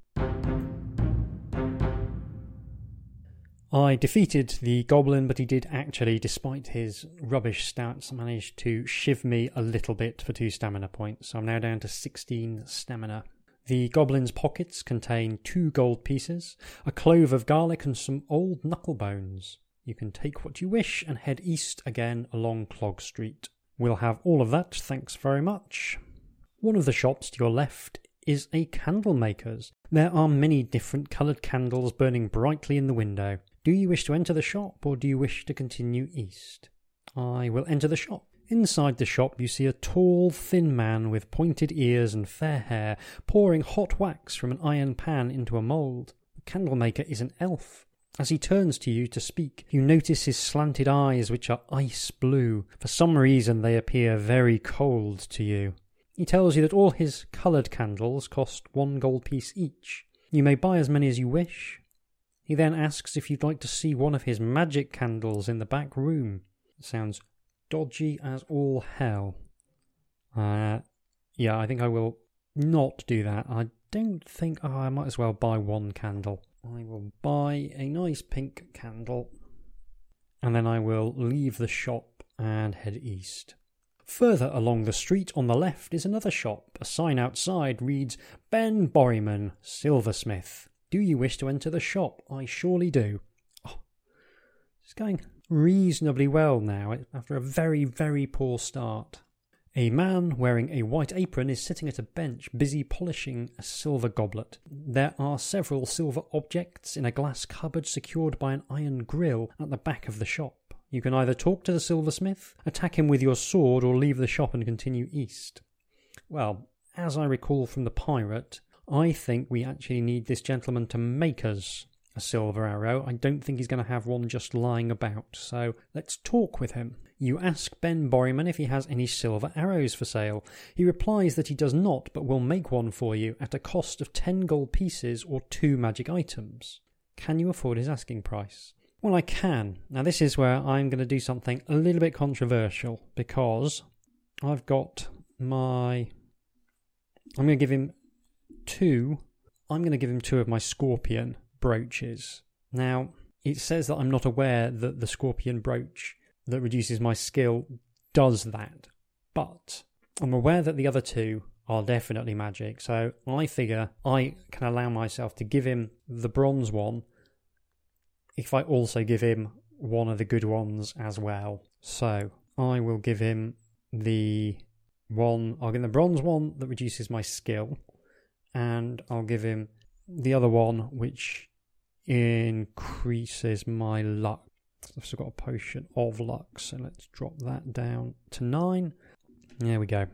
I defeated the goblin, but he did actually, despite his rubbish stats, manage to shiv me a little bit for two stamina points. So I'm now down to 16 stamina. The goblin's pockets contain two gold pieces, a clove of garlic, and some old knuckle bones. You can take what you wish and head east again along Clog Street. We'll have all of that, thanks very much. One of the shops to your left is a candle maker's. There are many different coloured candles burning brightly in the window. Do you wish to enter the shop or do you wish to continue east? I will enter the shop. Inside the shop, you see a tall, thin man with pointed ears and fair hair pouring hot wax from an iron pan into a mould. The candlemaker is an elf. As he turns to you to speak, you notice his slanted eyes, which are ice blue. For some reason, they appear very cold to you. He tells you that all his coloured candles cost one gold piece each. You may buy as many as you wish, he then asks if you'd like to see one of his magic candles in the back room. It sounds dodgy as all hell. Uh, yeah, I think I will not do that. I don't think. Oh, I might as well buy one candle. I will buy a nice pink candle and then I will leave the shop and head east. Further along the street on the left is another shop. A sign outside reads Ben Borryman, silversmith. Do you wish to enter the shop? I surely do. Oh, it's going reasonably well now eh, after a very, very poor start. A man wearing a white apron is sitting at a bench busy polishing a silver goblet. There are several silver objects in a glass cupboard secured by an iron grill at the back of the shop. You can either talk to the silversmith, attack him with your sword, or leave the shop and continue east. Well, as I recall from the pirate, I think we actually need this gentleman to make us a silver arrow. I don't think he's going to have one just lying about. So let's talk with him. You ask Ben Borryman if he has any silver arrows for sale. He replies that he does not, but will make one for you at a cost of 10 gold pieces or two magic items. Can you afford his asking price? Well, I can. Now, this is where I'm going to do something a little bit controversial because I've got my. I'm going to give him two, I'm going to give him two of my scorpion brooches. Now, it says that I'm not aware that the scorpion brooch that reduces my skill does that, but I'm aware that the other two are definitely magic. So I figure I can allow myself to give him the bronze one if I also give him one of the good ones as well. So I will give him the one, I'll give him the bronze one that reduces my skill and I'll give him the other one, which increases my luck. I've still got a potion of luck, so let's drop that down to nine. There we go.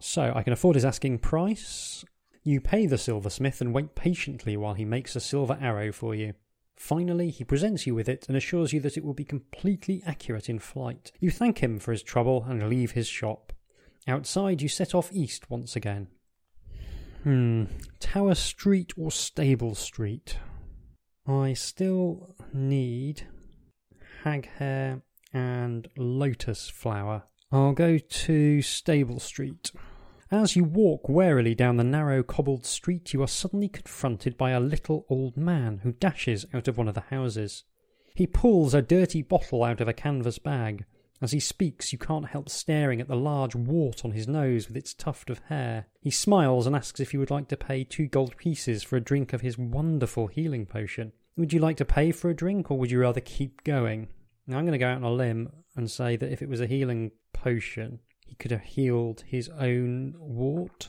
So I can afford his asking price. You pay the silversmith and wait patiently while he makes a silver arrow for you. Finally, he presents you with it and assures you that it will be completely accurate in flight. You thank him for his trouble and leave his shop. Outside, you set off east once again. Hmm. Tower Street or Stable Street? I still need hag hair and lotus flower. I'll go to Stable Street. As you walk warily down the narrow cobbled street, you are suddenly confronted by a little old man who dashes out of one of the houses. He pulls a dirty bottle out of a canvas bag. As he speaks, you can't help staring at the large wart on his nose with its tuft of hair. He smiles and asks if you would like to pay two gold pieces for a drink of his wonderful healing potion. Would you like to pay for a drink, or would you rather keep going? Now, I'm going to go out on a limb and say that if it was a healing potion, he could have healed his own wart.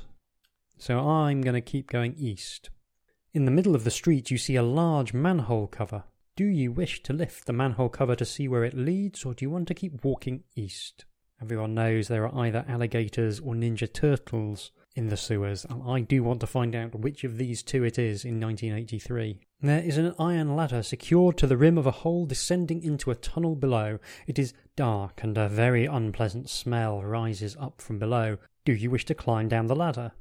so I'm going to keep going east. In the middle of the street, you see a large manhole cover. Do you wish to lift the manhole cover to see where it leads, or do you want to keep walking east? Everyone knows there are either alligators or ninja turtles in the sewers, and I do want to find out which of these two it is in 1983. There is an iron ladder secured to the rim of a hole descending into a tunnel below. It is dark, and a very unpleasant smell rises up from below. Do you wish to climb down the ladder?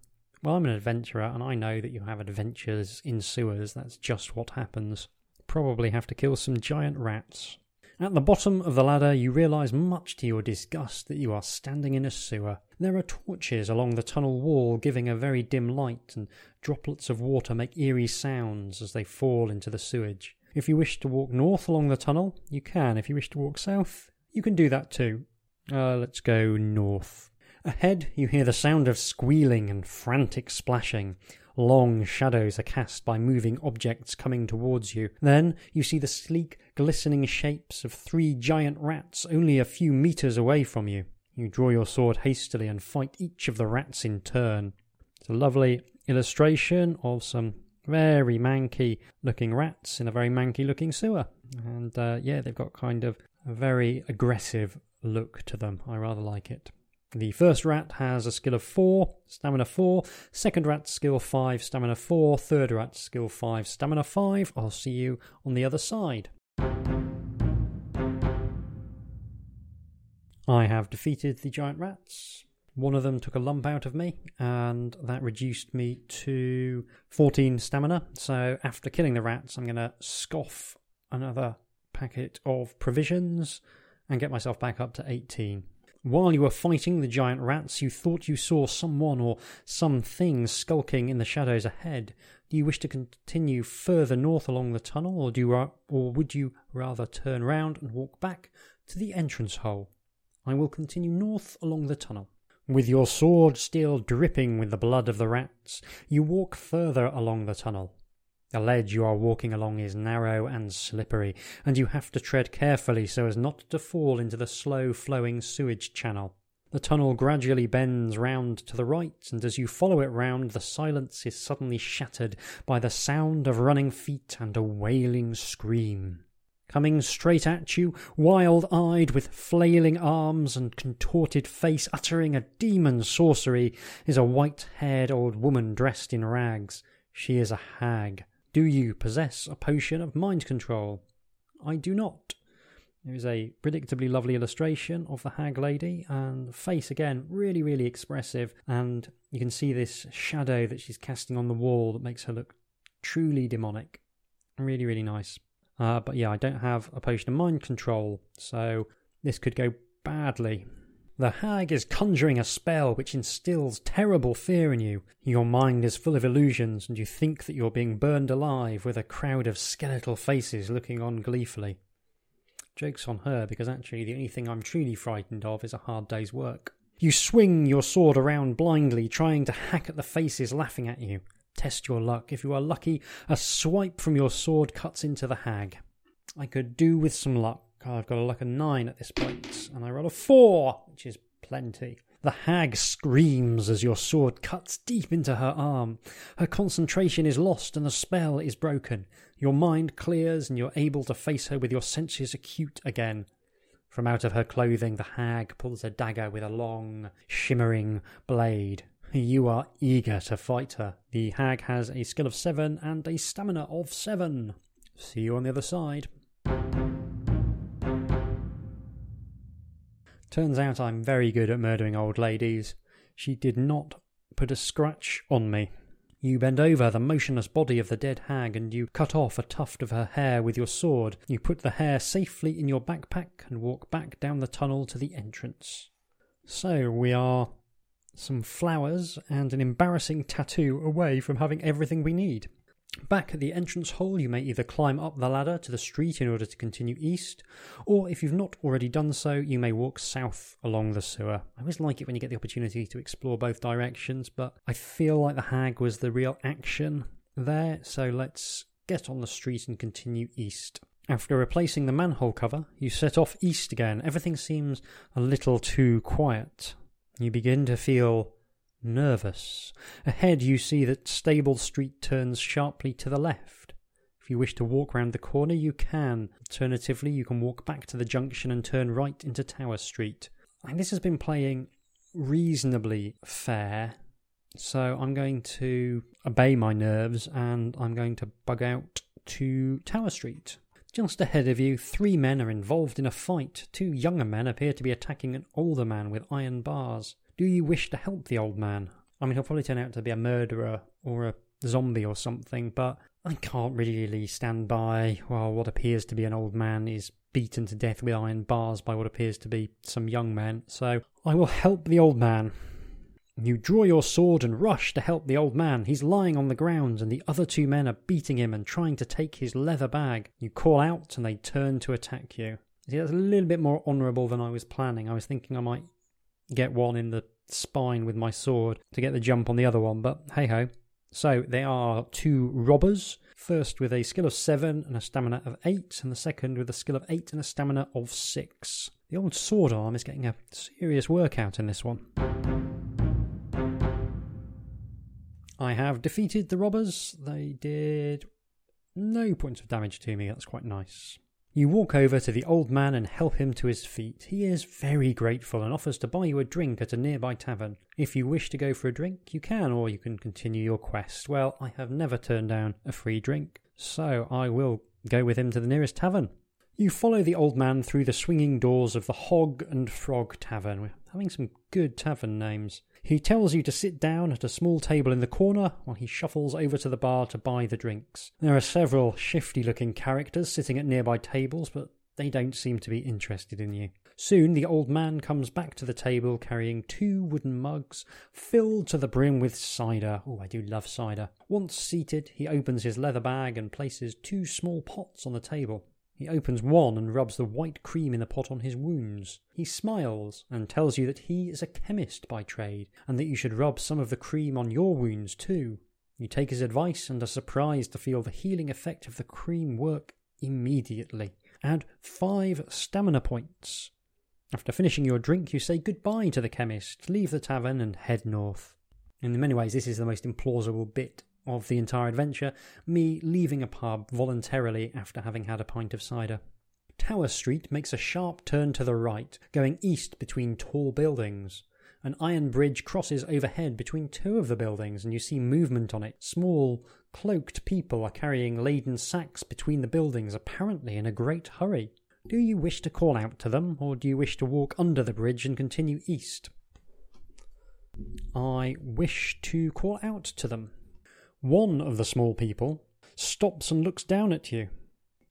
Well, I'm an adventurer, and I know that you have adventures in sewers. That's just what happens. Probably have to kill some giant rats. At the bottom of the ladder, you realise, much to your disgust, that you are standing in a sewer. There are torches along the tunnel wall giving a very dim light, and droplets of water make eerie sounds as they fall into the sewage. If you wish to walk north along the tunnel, you can. If you wish to walk south, you can do that too. Uh, let's go north. Ahead, you hear the sound of squealing and frantic splashing. Long shadows are cast by moving objects coming towards you. Then you see the sleek, glistening shapes of three giant rats only a few meters away from you. You draw your sword hastily and fight each of the rats in turn. It's a lovely illustration of some very manky looking rats in a very manky looking sewer. And uh, yeah, they've got kind of a very aggressive look to them. I rather like it. The first rat has a skill of 4, stamina 4. Second rat, skill 5, stamina 4. Third rat, skill 5, stamina 5. I'll see you on the other side. I have defeated the giant rats. One of them took a lump out of me, and that reduced me to 14 stamina. So after killing the rats, I'm going to scoff another packet of provisions and get myself back up to 18. While you were fighting the giant rats, you thought you saw someone or something skulking in the shadows ahead. Do you wish to continue further north along the tunnel, or do you, or would you rather turn round and walk back to the entrance hole? I will continue north along the tunnel. With your sword still dripping with the blood of the rats, you walk further along the tunnel. The ledge you are walking along is narrow and slippery, and you have to tread carefully so as not to fall into the slow flowing sewage channel. The tunnel gradually bends round to the right, and as you follow it round, the silence is suddenly shattered by the sound of running feet and a wailing scream. Coming straight at you, wild eyed, with flailing arms and contorted face, uttering a demon sorcery, is a white haired old woman dressed in rags. She is a hag. Do you possess a potion of mind control? I do not. There is a predictably lovely illustration of the hag lady, and the face again, really, really expressive. And you can see this shadow that she's casting on the wall that makes her look truly demonic. Really, really nice. Uh, but yeah, I don't have a potion of mind control, so this could go badly. The hag is conjuring a spell which instills terrible fear in you. Your mind is full of illusions, and you think that you're being burned alive with a crowd of skeletal faces looking on gleefully. Joke's on her, because actually the only thing I'm truly frightened of is a hard day's work. You swing your sword around blindly, trying to hack at the faces laughing at you. Test your luck. If you are lucky, a swipe from your sword cuts into the hag. I could do with some luck. I've got a luck of nine at this point, and I roll a four, which is plenty. The hag screams as your sword cuts deep into her arm. Her concentration is lost and the spell is broken. Your mind clears and you're able to face her with your senses acute again. From out of her clothing, the hag pulls a dagger with a long, shimmering blade. You are eager to fight her. The hag has a skill of seven and a stamina of seven. See you on the other side. Turns out I'm very good at murdering old ladies. She did not put a scratch on me. You bend over the motionless body of the dead hag and you cut off a tuft of her hair with your sword. You put the hair safely in your backpack and walk back down the tunnel to the entrance. So we are some flowers and an embarrassing tattoo away from having everything we need. Back at the entrance hole, you may either climb up the ladder to the street in order to continue east, or if you've not already done so, you may walk south along the sewer. I always like it when you get the opportunity to explore both directions, but I feel like the hag was the real action there, so let's get on the street and continue east. After replacing the manhole cover, you set off east again. Everything seems a little too quiet. You begin to feel nervous. Ahead, you see that Stable Street turns sharply to the left. If you wish to walk round the corner, you can. Alternatively, you can walk back to the junction and turn right into Tower Street. And this has been playing reasonably fair, so I'm going to obey my nerves and I'm going to bug out to Tower Street. Just ahead of you, three men are involved in a fight. Two younger men appear to be attacking an older man with iron bars. Do you wish to help the old man? I mean, he'll probably turn out to be a murderer or a zombie or something, but I can't really stand by while what appears to be an old man is beaten to death with iron bars by what appears to be some young men, so I will help the old man. You draw your sword and rush to help the old man. He's lying on the ground, and the other two men are beating him and trying to take his leather bag. You call out, and they turn to attack you. See, that's a little bit more honourable than I was planning. I was thinking I might get one in the spine with my sword to get the jump on the other one, but hey ho. So they are two robbers. First with a skill of 7 and a stamina of 8, and the second with a skill of 8 and a stamina of 6. The old sword arm is getting a serious workout in this one. I have defeated the robbers. They did no points of damage to me. That's quite nice. You walk over to the old man and help him to his feet. He is very grateful and offers to buy you a drink at a nearby tavern. If you wish to go for a drink, you can, or you can continue your quest. Well, I have never turned down a free drink, so I will go with him to the nearest tavern. You follow the old man through the swinging doors of the Hog and Frog Tavern. We're having some good tavern names. He tells you to sit down at a small table in the corner while he shuffles over to the bar to buy the drinks. There are several shifty looking characters sitting at nearby tables, but they don't seem to be interested in you. Soon the old man comes back to the table carrying two wooden mugs filled to the brim with cider. Oh, I do love cider. Once seated, he opens his leather bag and places two small pots on the table. He opens one and rubs the white cream in the pot on his wounds. He smiles and tells you that he is a chemist by trade and that you should rub some of the cream on your wounds too. You take his advice and are surprised to feel the healing effect of the cream work immediately. Add five stamina points. After finishing your drink, you say goodbye to the chemist, leave the tavern, and head north. In many ways, this is the most implausible bit of the entire adventure, me leaving a pub voluntarily after having had a pint of cider. Tower Street makes a sharp turn to the right, going east between tall buildings. An iron bridge crosses overhead between two of the buildings, and you see movement on it. Small, cloaked people are carrying laden sacks between the buildings, apparently in a great hurry. Do you wish to call out to them, or do you wish to walk under the bridge and continue east? I wish to call out to them. One of the small people stops and looks down at you.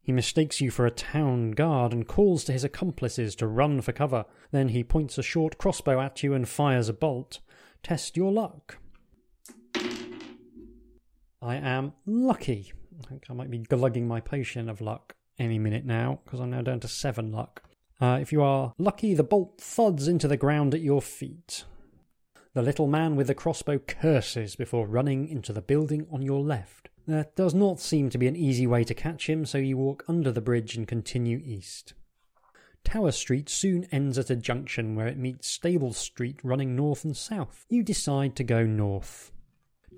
He mistakes you for a town guard and calls to his accomplices to run for cover. Then he points a short crossbow at you and fires a bolt. Test your luck. I am lucky. I think I might be glugging my potion of luck any minute now because I'm now down to seven luck. Uh, if you are lucky, the bolt thuds into the ground at your feet. The little man with the crossbow curses before running into the building on your left. There does not seem to be an easy way to catch him, so you walk under the bridge and continue east. Tower Street soon ends at a junction where it meets Stable Street running north and south. You decide to go north.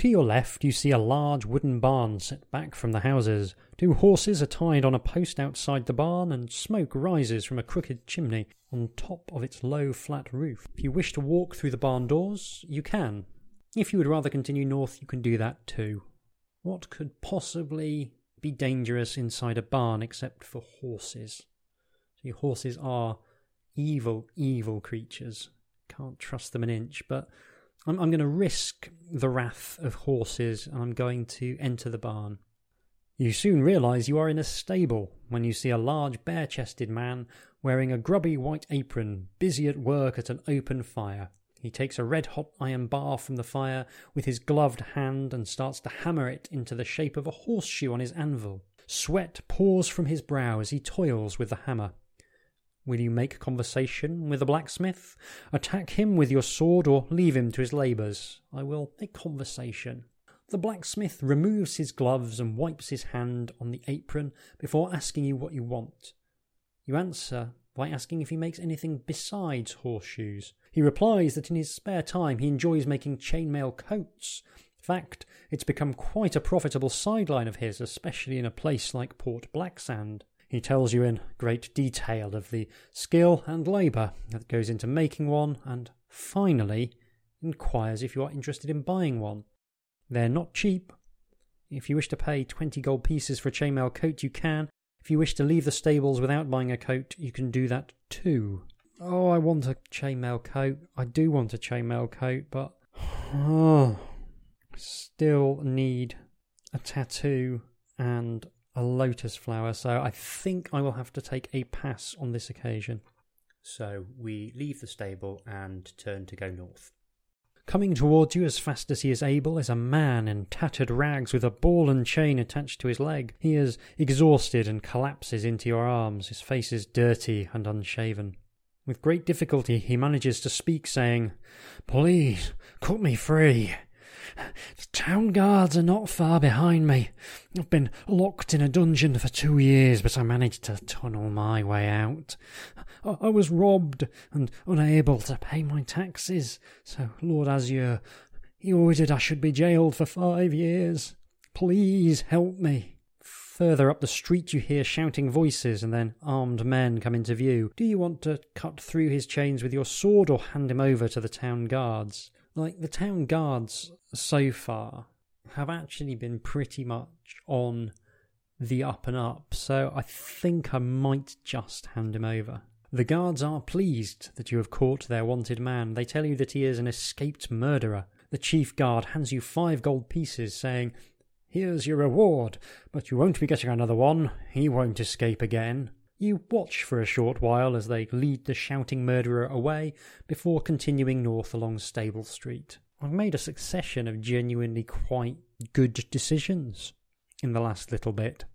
To your left, you see a large wooden barn set back from the houses. Two horses are tied on a post outside the barn, and smoke rises from a crooked chimney on top of its low, flat roof. If you wish to walk through the barn doors, you can. If you would rather continue north, you can do that too. What could possibly be dangerous inside a barn except for horses? See, horses are evil, evil creatures. Can't trust them an inch, but I'm, I'm going to risk the wrath of horses and I'm going to enter the barn. You soon realise you are in a stable when you see a large bare chested man wearing a grubby white apron, busy at work at an open fire. He takes a red hot iron bar from the fire with his gloved hand and starts to hammer it into the shape of a horseshoe on his anvil. Sweat pours from his brow as he toils with the hammer. Will you make conversation with the blacksmith? Attack him with your sword or leave him to his labours? I will make conversation. The blacksmith removes his gloves and wipes his hand on the apron before asking you what you want. You answer by asking if he makes anything besides horseshoes. He replies that in his spare time he enjoys making chainmail coats. In fact, it's become quite a profitable sideline of his, especially in a place like Port Blacksand. He tells you in great detail of the skill and labour that goes into making one, and finally inquires if you are interested in buying one. They're not cheap. If you wish to pay 20 gold pieces for a chainmail coat, you can. If you wish to leave the stables without buying a coat, you can do that too. Oh, I want a chainmail coat. I do want a chainmail coat, but oh, still need a tattoo and a lotus flower, so I think I will have to take a pass on this occasion. So we leave the stable and turn to go north. Coming towards you as fast as he is able is a man in tattered rags with a ball and chain attached to his leg. He is exhausted and collapses into your arms. His face is dirty and unshaven. With great difficulty he manages to speak, saying, Please, cut me free. The town guards are not far behind me. I've been locked in a dungeon for two years, but I managed to tunnel my way out. I was robbed and unable to pay my taxes, so Lord Azzur, he ordered I should be jailed for five years. Please help me. Further up the street, you hear shouting voices, and then armed men come into view. Do you want to cut through his chains with your sword or hand him over to the town guards? Like the town guards so far have actually been pretty much on the up and up, so I think I might just hand him over. The guards are pleased that you have caught their wanted man. They tell you that he is an escaped murderer. The chief guard hands you five gold pieces, saying, Here's your reward, but you won't be getting another one. He won't escape again. You watch for a short while as they lead the shouting murderer away before continuing north along Stable Street. I've made a succession of genuinely quite good decisions in the last little bit.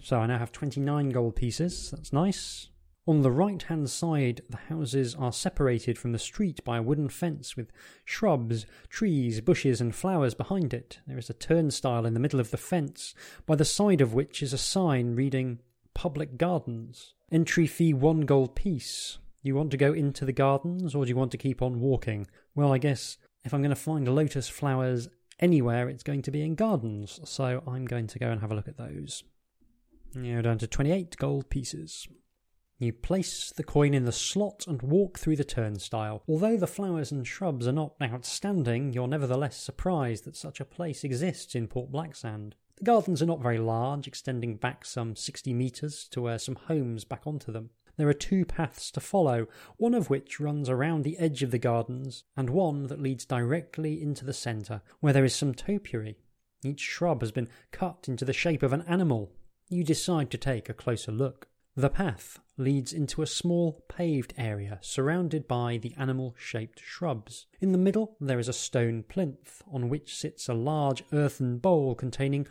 So I now have 29 gold pieces, that's nice. On the right hand side, the houses are separated from the street by a wooden fence with shrubs, trees, bushes, and flowers behind it. There is a turnstile in the middle of the fence, by the side of which is a sign reading public gardens. Entry fee one gold piece. You want to go into the gardens or do you want to keep on walking? Well, I guess if I'm going to find lotus flowers anywhere, it's going to be in gardens, so I'm going to go and have a look at those. Now down to 28 gold pieces. You place the coin in the slot and walk through the turnstile. Although the flowers and shrubs are not outstanding, you're nevertheless surprised that such a place exists in Port Blacksand. The gardens are not very large, extending back some 60 metres to where some homes back onto them. There are two paths to follow, one of which runs around the edge of the gardens, and one that leads directly into the centre, where there is some topiary. Each shrub has been cut into the shape of an animal. You decide to take a closer look. The path leads into a small paved area surrounded by the animal shaped shrubs. In the middle, there is a stone plinth on which sits a large earthen bowl containing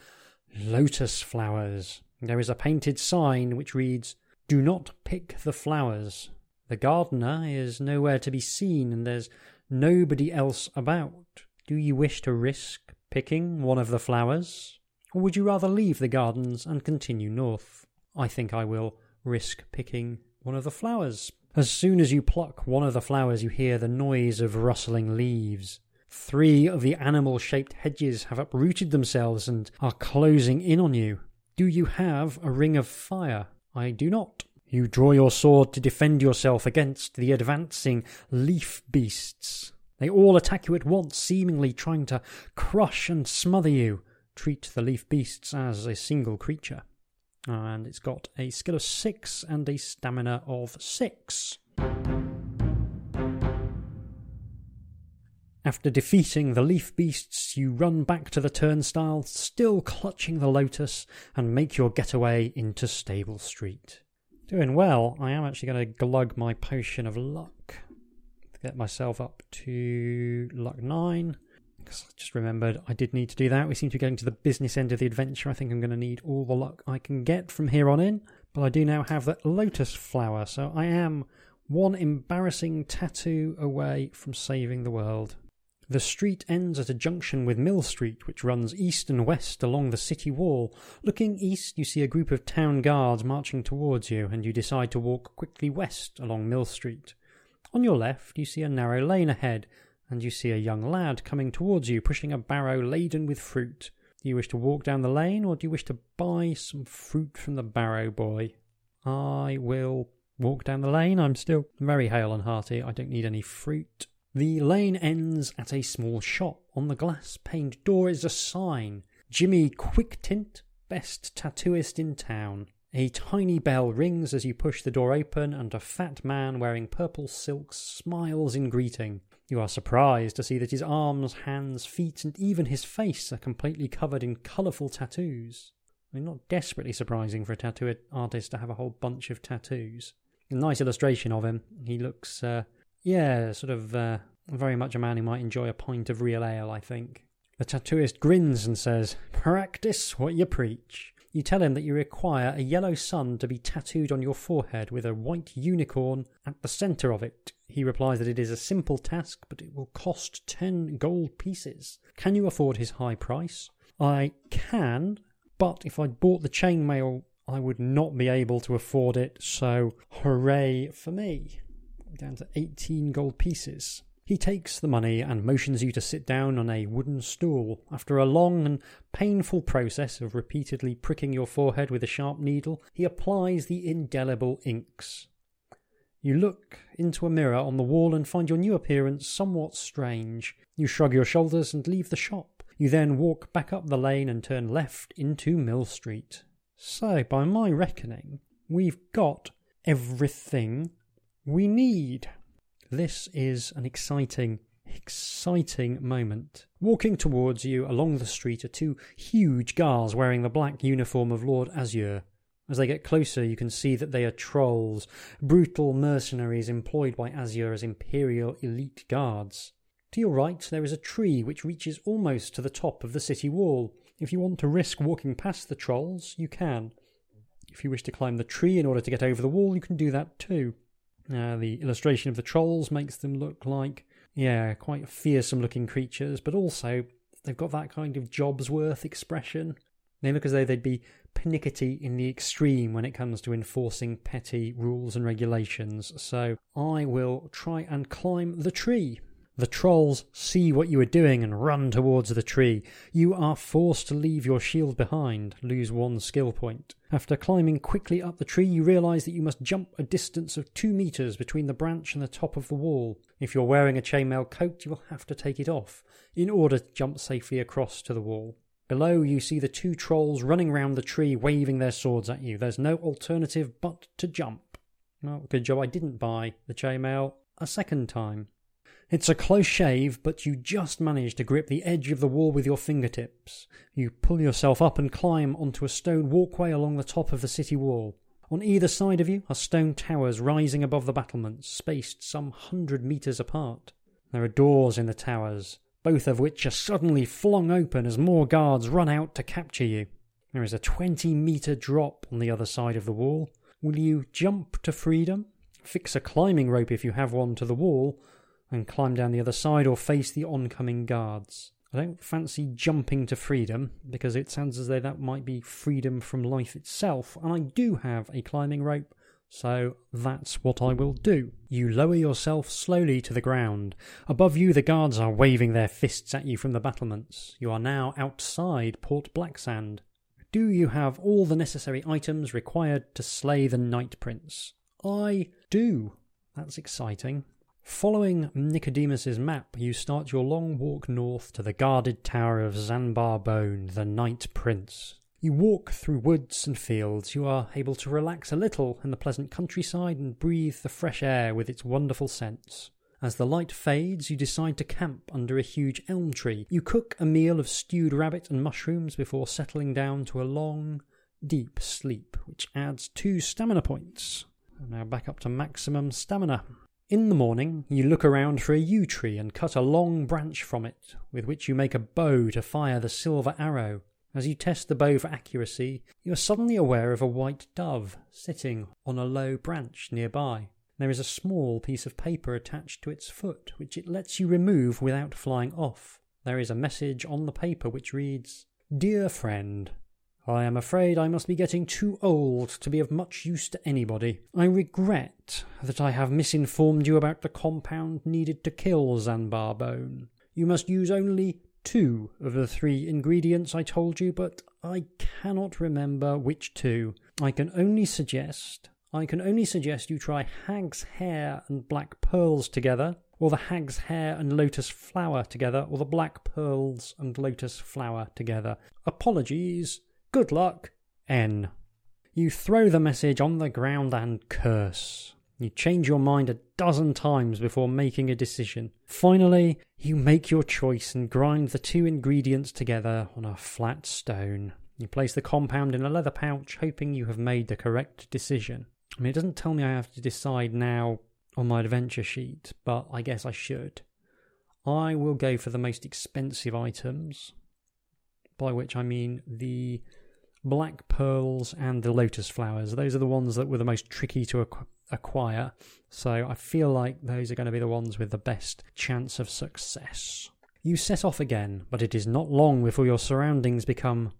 lotus flowers. There is a painted sign which reads, Do not pick the flowers. The gardener is nowhere to be seen, and there's nobody else about. Do you wish to risk picking one of the flowers? Or would you rather leave the gardens and continue north? I think I will risk picking one of the flowers. As soon as you pluck one of the flowers, you hear the noise of rustling leaves. Three of the animal shaped hedges have uprooted themselves and are closing in on you. Do you have a ring of fire? I do not. You draw your sword to defend yourself against the advancing leaf beasts. They all attack you at once, seemingly trying to crush and smother you. Treat the leaf beasts as a single creature. And it's got a skill of six and a stamina of six. After defeating the leaf beasts, you run back to the turnstile, still clutching the lotus, and make your getaway into Stable Street. Doing well, I am actually going to glug my potion of luck to get myself up to luck 9. Because I just remembered I did need to do that. We seem to be getting to the business end of the adventure. I think I'm going to need all the luck I can get from here on in. But I do now have that lotus flower, so I am one embarrassing tattoo away from saving the world. The street ends at a junction with Mill Street, which runs east and west along the city wall. Looking east, you see a group of town guards marching towards you, and you decide to walk quickly west along Mill Street. On your left, you see a narrow lane ahead, and you see a young lad coming towards you, pushing a barrow laden with fruit. Do you wish to walk down the lane, or do you wish to buy some fruit from the barrow boy? I will walk down the lane. I'm still very hale and hearty. I don't need any fruit. The lane ends at a small shop. On the glass paned door is a sign Jimmy Quick Tint, best tattooist in town. A tiny bell rings as you push the door open, and a fat man wearing purple silks smiles in greeting. You are surprised to see that his arms, hands, feet, and even his face are completely covered in colourful tattoos. I mean, not desperately surprising for a tattoo artist to have a whole bunch of tattoos. A nice illustration of him. He looks uh, yeah, sort of uh, very much a man who might enjoy a pint of real ale, I think. The tattooist grins and says, Practice what you preach. You tell him that you require a yellow sun to be tattooed on your forehead with a white unicorn at the centre of it. He replies that it is a simple task, but it will cost ten gold pieces. Can you afford his high price? I can, but if I'd bought the chainmail, I would not be able to afford it, so hooray for me down to 18 gold pieces. He takes the money and motions you to sit down on a wooden stool. After a long and painful process of repeatedly pricking your forehead with a sharp needle, he applies the indelible inks. You look into a mirror on the wall and find your new appearance somewhat strange. You shrug your shoulders and leave the shop. You then walk back up the lane and turn left into Mill Street. So, by my reckoning, we've got everything we need. This is an exciting, exciting moment. Walking towards you along the street are two huge guards wearing the black uniform of Lord Azzur. As they get closer, you can see that they are trolls, brutal mercenaries employed by Azzur as Imperial elite guards. To your right, there is a tree which reaches almost to the top of the city wall. If you want to risk walking past the trolls, you can. If you wish to climb the tree in order to get over the wall, you can do that too. Uh, the illustration of the trolls makes them look like, yeah, quite fearsome looking creatures, but also they've got that kind of job's worth expression. They look as though they'd be pernickety in the extreme when it comes to enforcing petty rules and regulations. So I will try and climb the tree. The trolls see what you are doing and run towards the tree. You are forced to leave your shield behind, lose one skill point. After climbing quickly up the tree, you realise that you must jump a distance of two metres between the branch and the top of the wall. If you're wearing a chainmail coat, you will have to take it off in order to jump safely across to the wall. Below, you see the two trolls running round the tree, waving their swords at you. There's no alternative but to jump. Well, good job I didn't buy the chainmail a second time. It's a close shave, but you just manage to grip the edge of the wall with your fingertips. You pull yourself up and climb onto a stone walkway along the top of the city wall. On either side of you are stone towers rising above the battlements, spaced some hundred metres apart. There are doors in the towers, both of which are suddenly flung open as more guards run out to capture you. There is a 20 metre drop on the other side of the wall. Will you jump to freedom? Fix a climbing rope if you have one to the wall, and climb down the other side or face the oncoming guards. I don't fancy jumping to freedom because it sounds as though that might be freedom from life itself, and I do have a climbing rope, so that's what I will do. You lower yourself slowly to the ground. Above you, the guards are waving their fists at you from the battlements. You are now outside Port Blacksand. Do you have all the necessary items required to slay the Night Prince? I do. That's exciting. Following Nicodemus's map, you start your long walk north to the guarded tower of Zanbar Bone, the Night Prince. You walk through woods and fields. You are able to relax a little in the pleasant countryside and breathe the fresh air with its wonderful scents. As the light fades, you decide to camp under a huge elm tree. You cook a meal of stewed rabbit and mushrooms before settling down to a long, deep sleep, which adds two stamina points. Now back up to maximum stamina. In the morning, you look around for a yew tree and cut a long branch from it, with which you make a bow to fire the silver arrow. As you test the bow for accuracy, you are suddenly aware of a white dove sitting on a low branch nearby. There is a small piece of paper attached to its foot, which it lets you remove without flying off. There is a message on the paper which reads Dear friend, I am afraid I must be getting too old to be of much use to anybody. I regret that I have misinformed you about the compound needed to kill Zanbar Bone. You must use only two of the three ingredients I told you, but I cannot remember which two. I can only suggest I can only suggest you try hag's hair and black pearls together, or the hag's hair and lotus flower together, or the black pearls and lotus flower together. Apologies. Good luck. N. You throw the message on the ground and curse. You change your mind a dozen times before making a decision. Finally, you make your choice and grind the two ingredients together on a flat stone. You place the compound in a leather pouch, hoping you have made the correct decision. I mean, it doesn't tell me I have to decide now on my adventure sheet, but I guess I should. I will go for the most expensive items, by which I mean the black pearls and the lotus flowers. Those are the ones that were the most tricky to acquire acquire. So I feel like those are going to be the ones with the best chance of success. You set off again, but it is not long before your surroundings become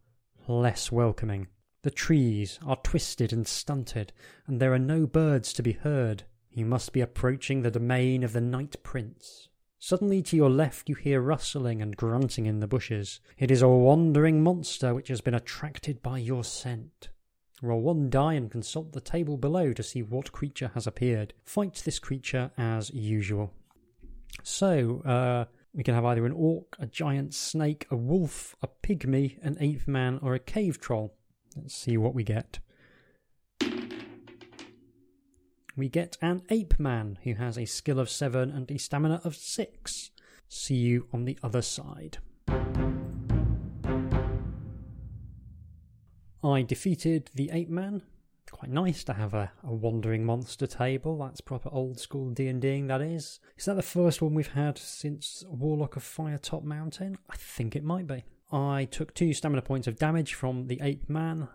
less welcoming. The trees are twisted and stunted, and there are no birds to be heard. You must be approaching the domain of the Night Prince. Suddenly to your left you hear rustling and grunting in the bushes. It is a wandering monster which has been attracted by your scent. Roll one die and consult the table below to see what creature has appeared. Fight this creature as usual. So, uh, we can have either an orc, a giant snake, a wolf, a pygmy, an ape man, or a cave troll. Let's see what we get. We get an ape man who has a skill of 7 and a stamina of 6. See you on the other side. I defeated the ape man. Quite nice to have a, a wandering monster table. That's proper old school D and Ding. That is. Is that the first one we've had since Warlock of Firetop Mountain? I think it might be. I took two stamina points of damage from the ape man,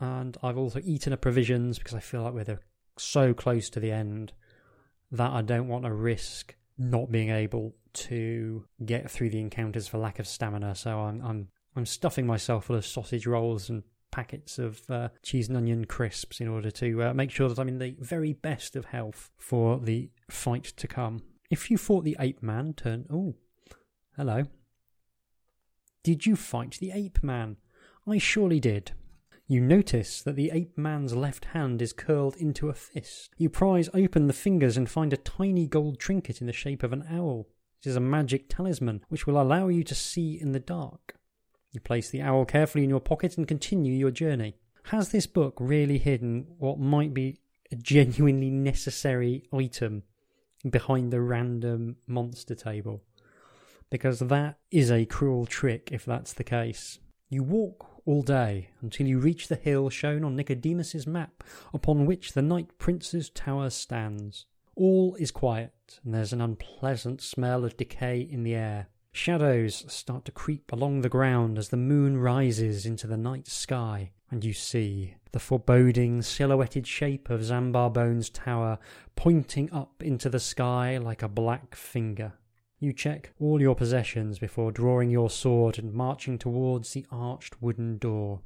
and I've also eaten a provisions because I feel like we're so close to the end that I don't want to risk not being able to get through the encounters for lack of stamina. So I'm I'm I'm stuffing myself full of sausage rolls and packets of uh, cheese and onion crisps in order to uh, make sure that I'm in the very best of health for the fight to come. If you fought the ape man, turn. Oh, hello. Did you fight the ape man? I surely did. You notice that the ape man's left hand is curled into a fist. You prise open the fingers and find a tiny gold trinket in the shape of an owl. It is a magic talisman which will allow you to see in the dark. You place the owl carefully in your pocket and continue your journey. Has this book really hidden what might be a genuinely necessary item behind the random monster table? Because that is a cruel trick if that's the case. You walk all day until you reach the hill shown on Nicodemus's map upon which the Night Prince's tower stands. All is quiet, and there's an unpleasant smell of decay in the air. Shadows start to creep along the ground as the moon rises into the night sky, and you see the foreboding silhouetted shape of Zanbar Bone's tower pointing up into the sky like a black finger. You check all your possessions before drawing your sword and marching towards the arched wooden door.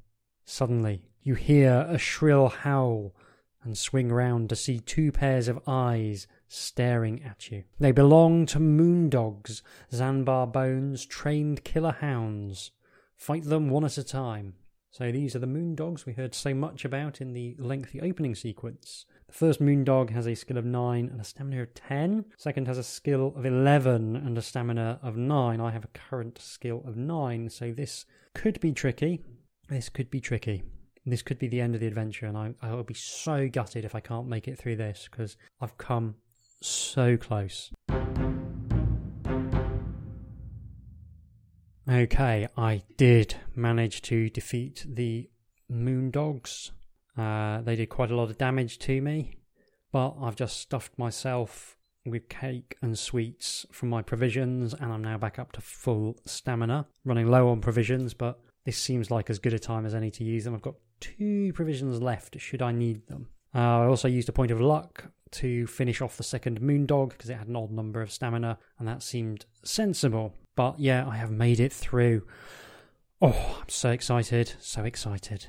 Suddenly, you hear a shrill howl and swing round to see two pairs of eyes staring at you. They belong to Moondogs, Zanbar Bones, trained killer hounds. Fight them one at a time. So these are the Moondogs we heard so much about in the lengthy opening sequence. The first Moondog has a skill of 9 and a stamina of 10. Second has a skill of 11 and a stamina of 9. I have a current skill of 9, so this could be tricky. This could be tricky this could be the end of the adventure, and I, I will be so gutted if I can't make it through this because I've come so close. Okay, I did manage to defeat the Moondogs. Uh, they did quite a lot of damage to me, but I've just stuffed myself with cake and sweets from my provisions, and I'm now back up to full stamina. Running low on provisions, but this seems like as good a time as any to use them. I've got two provisions left should I need them. Uh, I also used a point of luck to finish off the second Moondog because it had an odd number of stamina, and that seemed sensible. But yeah, I have made it through. Oh, I'm so excited, so excited.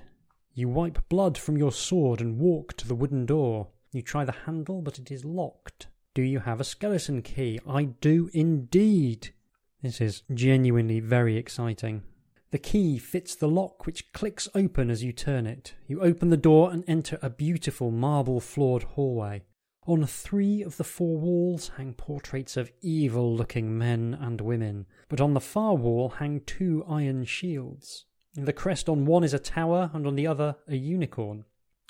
You wipe blood from your sword and walk to the wooden door. You try the handle, but it is locked. Do you have a skeleton key? I do indeed. This is genuinely very exciting. The key fits the lock, which clicks open as you turn it. You open the door and enter a beautiful marble floored hallway. On three of the four walls hang portraits of evil looking men and women, but on the far wall hang two iron shields. The crest on one is a tower, and on the other, a unicorn.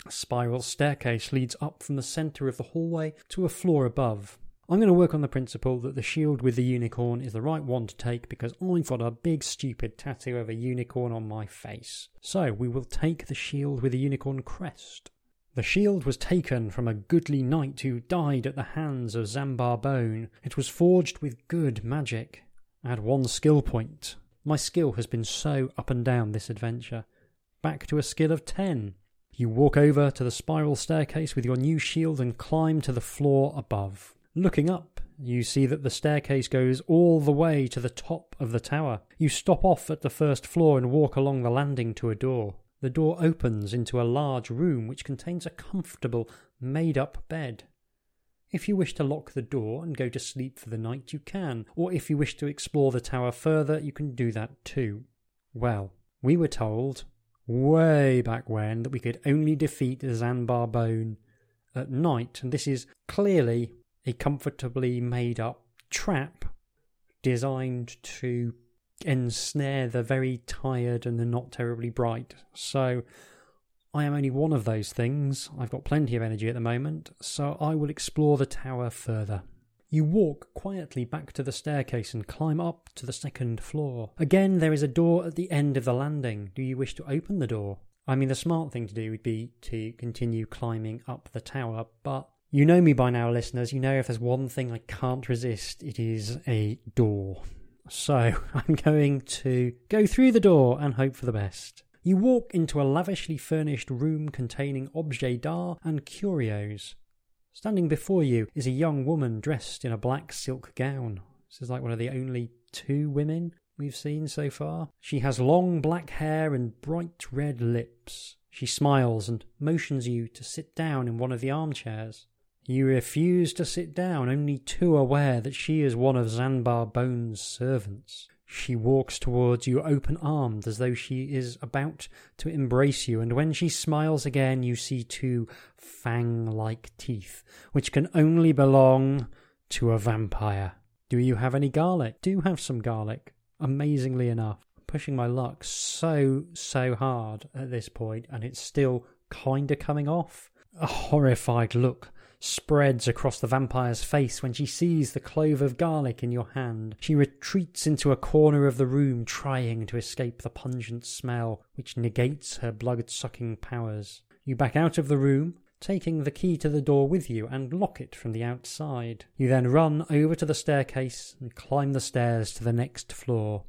A spiral staircase leads up from the centre of the hallway to a floor above. I'm going to work on the principle that the shield with the unicorn is the right one to take because I've got a big stupid tattoo of a unicorn on my face. So we will take the shield with the unicorn crest. The shield was taken from a goodly knight who died at the hands of Zanbar Bone. It was forged with good magic. Add one skill point. My skill has been so up and down this adventure. Back to a skill of 10. You walk over to the spiral staircase with your new shield and climb to the floor above. Looking up, you see that the staircase goes all the way to the top of the tower. You stop off at the first floor and walk along the landing to a door. The door opens into a large room which contains a comfortable, made up bed. If you wish to lock the door and go to sleep for the night, you can, or if you wish to explore the tower further, you can do that too. Well, we were told, way back when, that we could only defeat Zanbar Bone at night, and this is clearly a comfortably made up trap designed to ensnare the very tired and the not terribly bright. So I am only one of those things. I've got plenty of energy at the moment, so I will explore the tower further. You walk quietly back to the staircase and climb up to the second floor. Again, there is a door at the end of the landing. Do you wish to open the door? I mean, the smart thing to do would be to continue climbing up the tower, but you know me by now, listeners. You know if there's one thing I can't resist, it is a door. So I'm going to go through the door and hope for the best. You walk into a lavishly furnished room containing objets d'art and curios. Standing before you is a young woman dressed in a black silk gown. This is like one of the only two women we've seen so far. She has long black hair and bright red lips. She smiles and motions you to sit down in one of the armchairs. You refuse to sit down, only too aware that she is one of Zanbar Bone's servants. She walks towards you open armed as though she is about to embrace you, and when she smiles again, you see two fang like teeth, which can only belong to a vampire. Do you have any garlic? Do have some garlic. Amazingly enough. I'm pushing my luck so, so hard at this point, and it's still kinda coming off. A horrified look spreads across the vampire's face when she sees the clove of garlic in your hand. She retreats into a corner of the room, trying to escape the pungent smell, which negates her blood sucking powers. You back out of the room, taking the key to the door with you and lock it from the outside. You then run over to the staircase and climb the stairs to the next floor.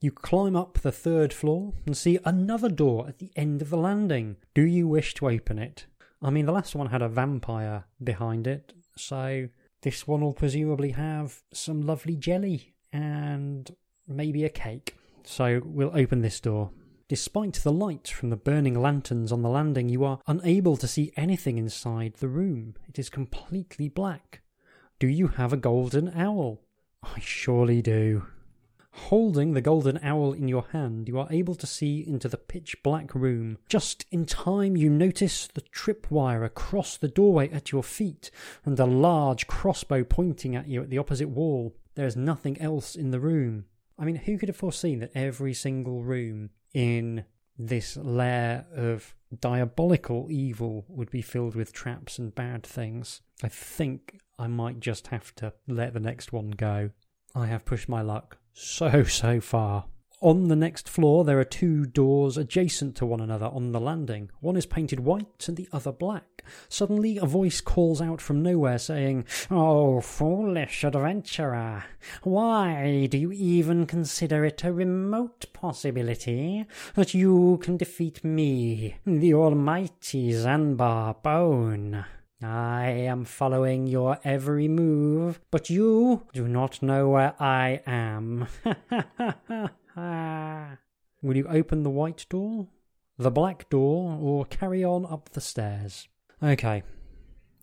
You climb up the third floor and see another door at the end of the landing. Do you wish to open it? I mean, the last one had a vampire behind it, so this one will presumably have some lovely jelly and maybe a cake. So we'll open this door. Despite the light from the burning lanterns on the landing, you are unable to see anything inside the room. It is completely black. Do you have a golden owl? I surely do. Holding the golden owl in your hand, you are able to see into the pitch black room. Just in time, you notice the tripwire across the doorway at your feet and a large crossbow pointing at you at the opposite wall. There is nothing else in the room. I mean, who could have foreseen that every single room in this lair of diabolical evil would be filled with traps and bad things? I think I might just have to let the next one go. I have pushed my luck so, so far. On the next floor, there are two doors adjacent to one another on the landing. One is painted white and the other black. Suddenly, a voice calls out from nowhere saying, Oh, foolish adventurer, why do you even consider it a remote possibility that you can defeat me, the almighty Zanbar Bone? I am following your every move, but you do not know where I am. Will you open the white door, the black door, or carry on up the stairs? Okay,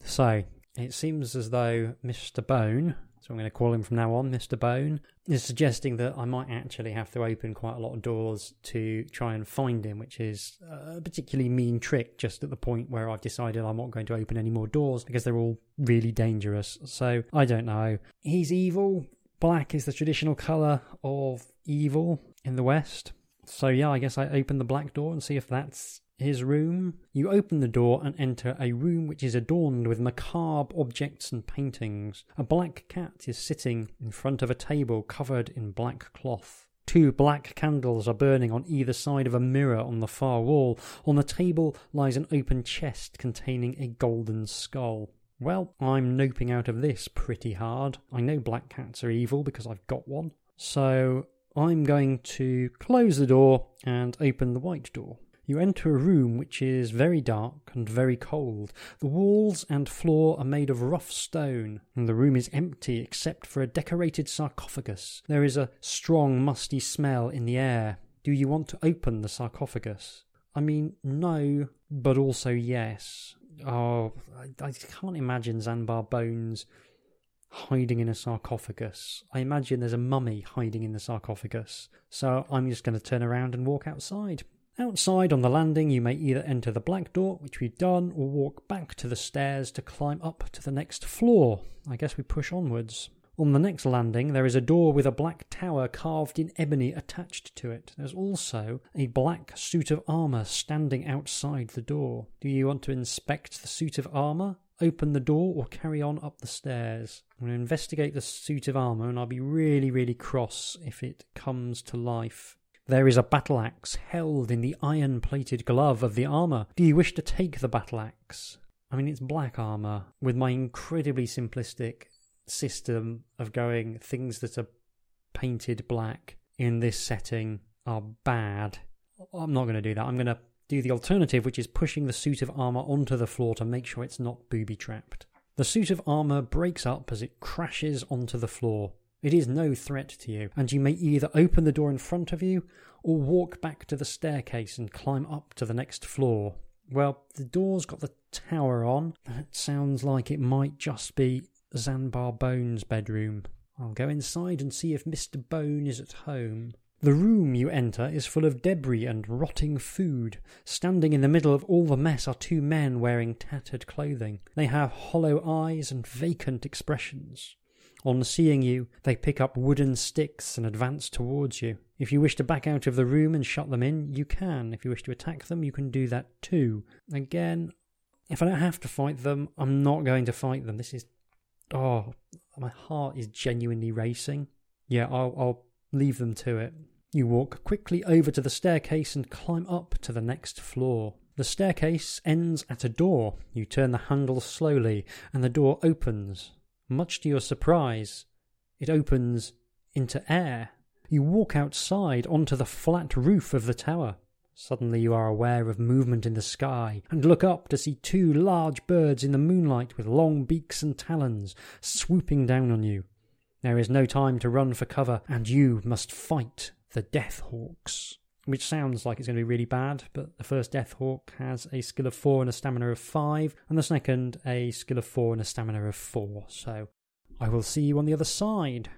so it seems as though Mr. Bone so I'm going to call him from now on Mr. Bone, is suggesting that I might actually have to open quite a lot of doors to try and find him, which is a particularly mean trick just at the point where I've decided I'm not going to open any more doors because they're all really dangerous. So I don't know. He's evil. Black is the traditional colour of evil in the West. So yeah, I guess I open the black door and see if that's his room. You open the door and enter a room which is adorned with macabre objects and paintings. A black cat is sitting in front of a table covered in black cloth. Two black candles are burning on either side of a mirror on the far wall. On the table lies an open chest containing a golden skull. Well, I'm noping out of this pretty hard. I know black cats are evil because I've got one. So I'm going to close the door and open the white door. You enter a room which is very dark and very cold. The walls and floor are made of rough stone, and the room is empty except for a decorated sarcophagus. There is a strong, musty smell in the air. Do you want to open the sarcophagus? I mean, no, but also yes. Oh, I, I can't imagine Zanbar Bones hiding in a sarcophagus. I imagine there's a mummy hiding in the sarcophagus. So I'm just going to turn around and walk outside. Outside on the landing, you may either enter the black door, which we've done, or walk back to the stairs to climb up to the next floor. I guess we push onwards. On the next landing, there is a door with a black tower carved in ebony attached to it. There's also a black suit of armour standing outside the door. Do you want to inspect the suit of armour? Open the door or carry on up the stairs? I'm going to investigate the suit of armour and I'll be really, really cross if it comes to life. There is a battle axe held in the iron plated glove of the armour. Do you wish to take the battle axe? I mean, it's black armour with my incredibly simplistic system of going things that are painted black in this setting are bad. I'm not going to do that. I'm going to do the alternative, which is pushing the suit of armour onto the floor to make sure it's not booby trapped. The suit of armour breaks up as it crashes onto the floor. It is no threat to you, and you may either open the door in front of you or walk back to the staircase and climb up to the next floor. Well, the door's got the tower on, That sounds like it might just be Zanbar Bone's bedroom. I'll go inside and see if Mr. Bone is at home. The room you enter is full of debris and rotting food. Standing in the middle of all the mess are two men wearing tattered clothing. They have hollow eyes and vacant expressions. On seeing you, they pick up wooden sticks and advance towards you. If you wish to back out of the room and shut them in, you can. If you wish to attack them, you can do that too. Again, if I don't have to fight them, I'm not going to fight them. This is. Oh, my heart is genuinely racing. Yeah, I'll, I'll leave them to it. You walk quickly over to the staircase and climb up to the next floor. The staircase ends at a door. You turn the handle slowly, and the door opens. Much to your surprise, it opens into air. You walk outside onto the flat roof of the tower. Suddenly you are aware of movement in the sky and look up to see two large birds in the moonlight with long beaks and talons swooping down on you. There is no time to run for cover, and you must fight the Death Hawks. Which sounds like it's going to be really bad, but the first Death Hawk has a skill of 4 and a stamina of 5, and the second a skill of 4 and a stamina of 4. So I will see you on the other side.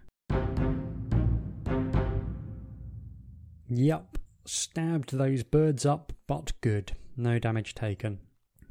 Yup, stabbed those birds up, but good. No damage taken.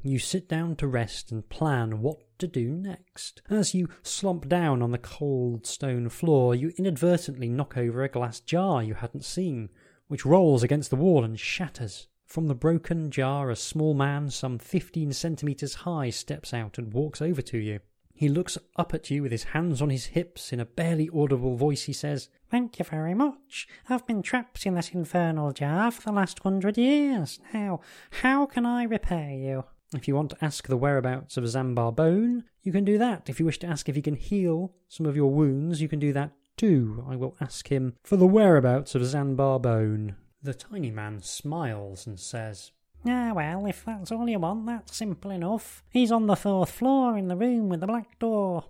You sit down to rest and plan what to do next. As you slump down on the cold stone floor, you inadvertently knock over a glass jar you hadn't seen which rolls against the wall and shatters. From the broken jar, a small man, some fifteen centimetres high, steps out and walks over to you. He looks up at you with his hands on his hips. In a barely audible voice, he says, Thank you very much. I've been trapped in that infernal jar for the last hundred years. Now, how can I repay you? If you want to ask the whereabouts of Zanbar Bone, you can do that. If you wish to ask if he can heal some of your wounds, you can do that do, I will ask him for the whereabouts of Zanbar Bone. The tiny man smiles and says, Ah, well, if that's all you want, that's simple enough. He's on the fourth floor in the room with the black door.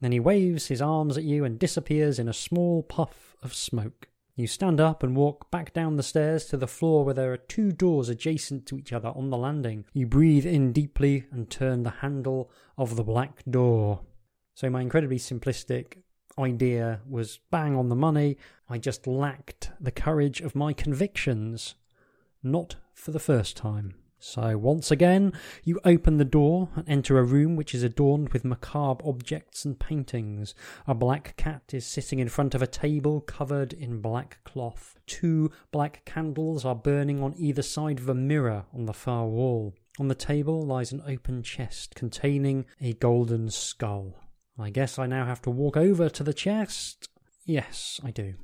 Then he waves his arms at you and disappears in a small puff of smoke. You stand up and walk back down the stairs to the floor where there are two doors adjacent to each other on the landing. You breathe in deeply and turn the handle of the black door. So, my incredibly simplistic idea was bang on the money. I just lacked the courage of my convictions. Not for the first time. So, once again, you open the door and enter a room which is adorned with macabre objects and paintings. A black cat is sitting in front of a table covered in black cloth. Two black candles are burning on either side of a mirror on the far wall. On the table lies an open chest containing a golden skull. I guess I now have to walk over to the chest. Yes, I do.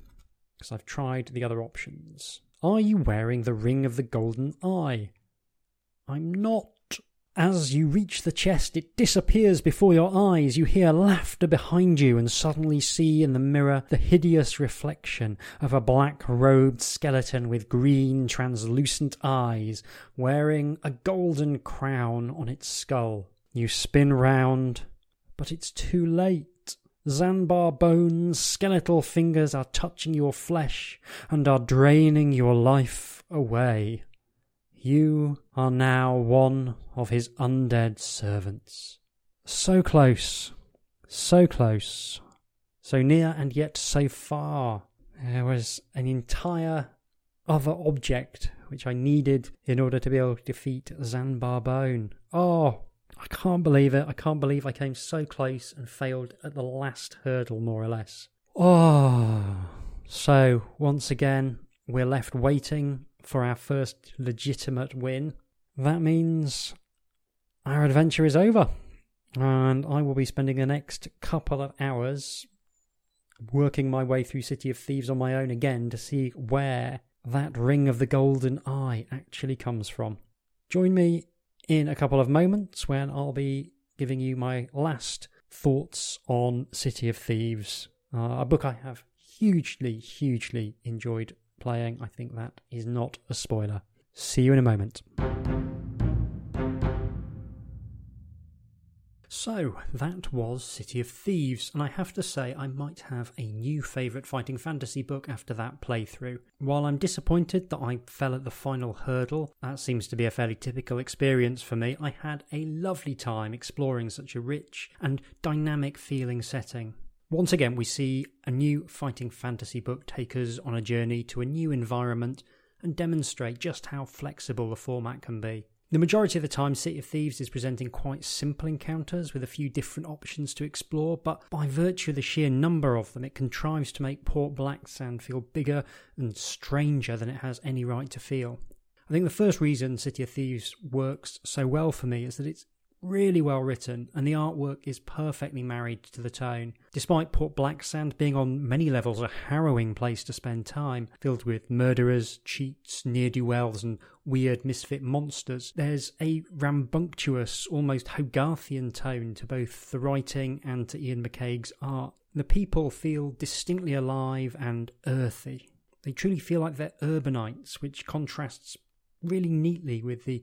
Because I've tried the other options. Are you wearing the ring of the golden eye? I'm not. As you reach the chest, it disappears before your eyes. You hear laughter behind you and suddenly see in the mirror the hideous reflection of a black robed skeleton with green, translucent eyes, wearing a golden crown on its skull. You spin round, but it's too late. Zanbar Bone's, skeletal fingers are touching your flesh and are draining your life away. You are now one of his undead servants. So close, so close, so near and yet so far. There was an entire other object which I needed in order to be able to defeat Zanbar Bone. Oh, I can't believe it. I can't believe I came so close and failed at the last hurdle, more or less. Oh, so once again, we're left waiting for our first legitimate win. That means our adventure is over. And I will be spending the next couple of hours working my way through City of Thieves on my own again to see where that Ring of the Golden Eye actually comes from. Join me in a couple of moments when I'll be giving you my last thoughts on City of Thieves, uh, a book I have hugely, hugely enjoyed playing. I think that is not a spoiler. See you in a moment. So, that was City of Thieves, and I have to say I might have a new favourite fighting fantasy book after that playthrough. While I'm disappointed that I fell at the final hurdle, that seems to be a fairly typical experience for me, I had a lovely time exploring such a rich and dynamic feeling setting. Once again, we see a new fighting fantasy book take us on a journey to a new environment and demonstrate just how flexible the format can be. The majority of the time, City of Thieves is presenting quite simple encounters with a few different options to explore, but by virtue of the sheer number of them, it contrives to make Port Blacksand feel bigger and stranger than it has any right to feel. I think the first reason City of Thieves works so well for me is that it's really well written, and the artwork is perfectly married to the tone. Despite Port Blacksand being on many levels a harrowing place to spend time, filled with murderers, cheats, near do wells, and weird misfit monsters, there's a rambunctious, almost Hogarthian tone to both the writing and to Iain McCaig's art. The people feel distinctly alive and earthy. They truly feel like they're urbanites, which contrasts really neatly with the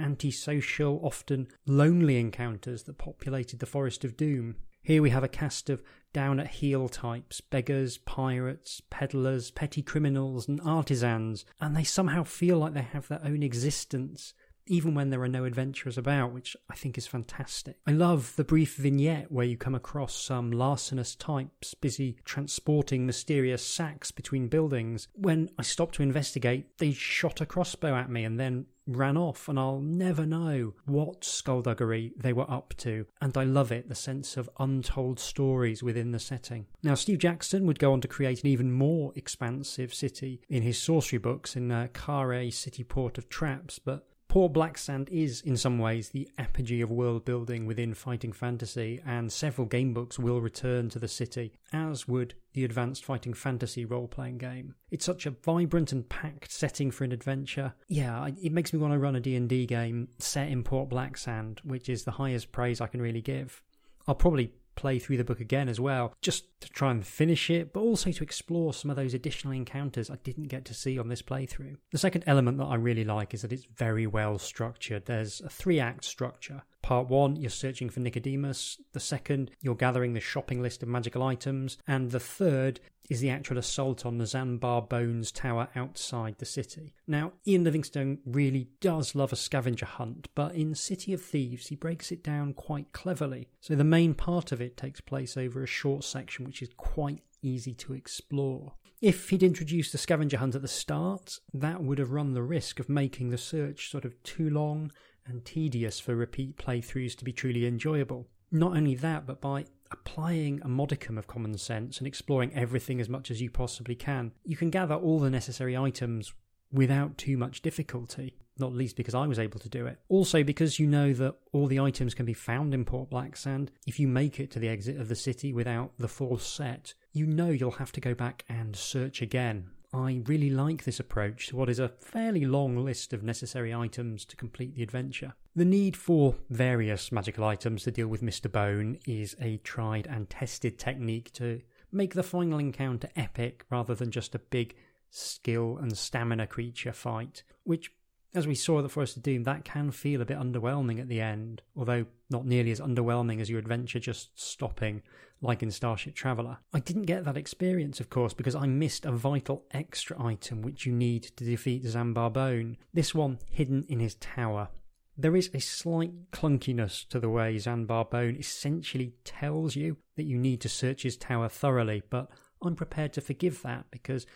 antisocial, often lonely encounters that populated the Forest of Doom. Here we have a cast of down at heel types beggars, pirates, peddlers, petty criminals, and artisans, and they somehow feel like they have their own existence even when there are no adventurers about, which I think is fantastic. I love the brief vignette where you come across some larcenous types busy transporting mysterious sacks between buildings. When I stopped to investigate, they shot a crossbow at me and then ran off, and I'll never know what skullduggery they were up to. And I love it, the sense of untold stories within the setting. Now, Steve Jackson would go on to create an even more expansive city in his sorcery books in uh, Kharé City Port of Traps, but Port Blacksand is, in some ways, the apogee of world building within fighting fantasy, and several gamebooks will return to the city, as would the advanced fighting fantasy role playing game. It's such a vibrant and packed setting for an adventure. Yeah, it makes me want to run a D&D game set in Port Blacksand, which is the highest praise I can really give. I'll probably play through the book again as well, just to try and finish it, but also to explore some of those additional encounters I didn't get to see on this playthrough. The second element that I really like is that it's very well structured. There's a three act structure. Part one, you're searching for Nicodemus. The second, you're gathering the shopping list of magical items. And the third is the actual assault on the Zanbar Bone's Tower outside the city. Now, Ian Livingstone really does love a scavenger hunt, but in City of Thieves, he breaks it down quite cleverly. So the main part of it takes place over a short section, which is quite easy to explore. If he'd introduced the scavenger hunt at the start, that would have run the risk of making the search sort of too long and tedious for repeat playthroughs to be truly enjoyable. Not only that, but by applying a modicum of common sense and exploring everything as much as you possibly can, you can gather all the necessary items without too much difficulty. Not least because I was able to do it. Also, because you know that all the items can be found in Port Blacksand, if you make it to the exit of the city without the full set, you know you'll have to go back and search again I really like this approach to what is a fairly long list of necessary items to complete the adventure. The need for various magical items to deal with Mr. Bone is a tried and tested technique to make the final encounter epic rather than just a big skill and stamina creature fight, which as we saw the Forest of Doom, that can feel a bit underwhelming at the end, although not nearly as underwhelming as your adventure just stopping, like in Starship Traveller. I didn't get that experience, of course, because I missed a vital extra item which you need to defeat Zanbar Bone. This one hidden in his tower. There is a slight clunkiness to the way Zanbar Bone essentially tells you that you need to search his tower thoroughly, but I'm prepared to forgive that because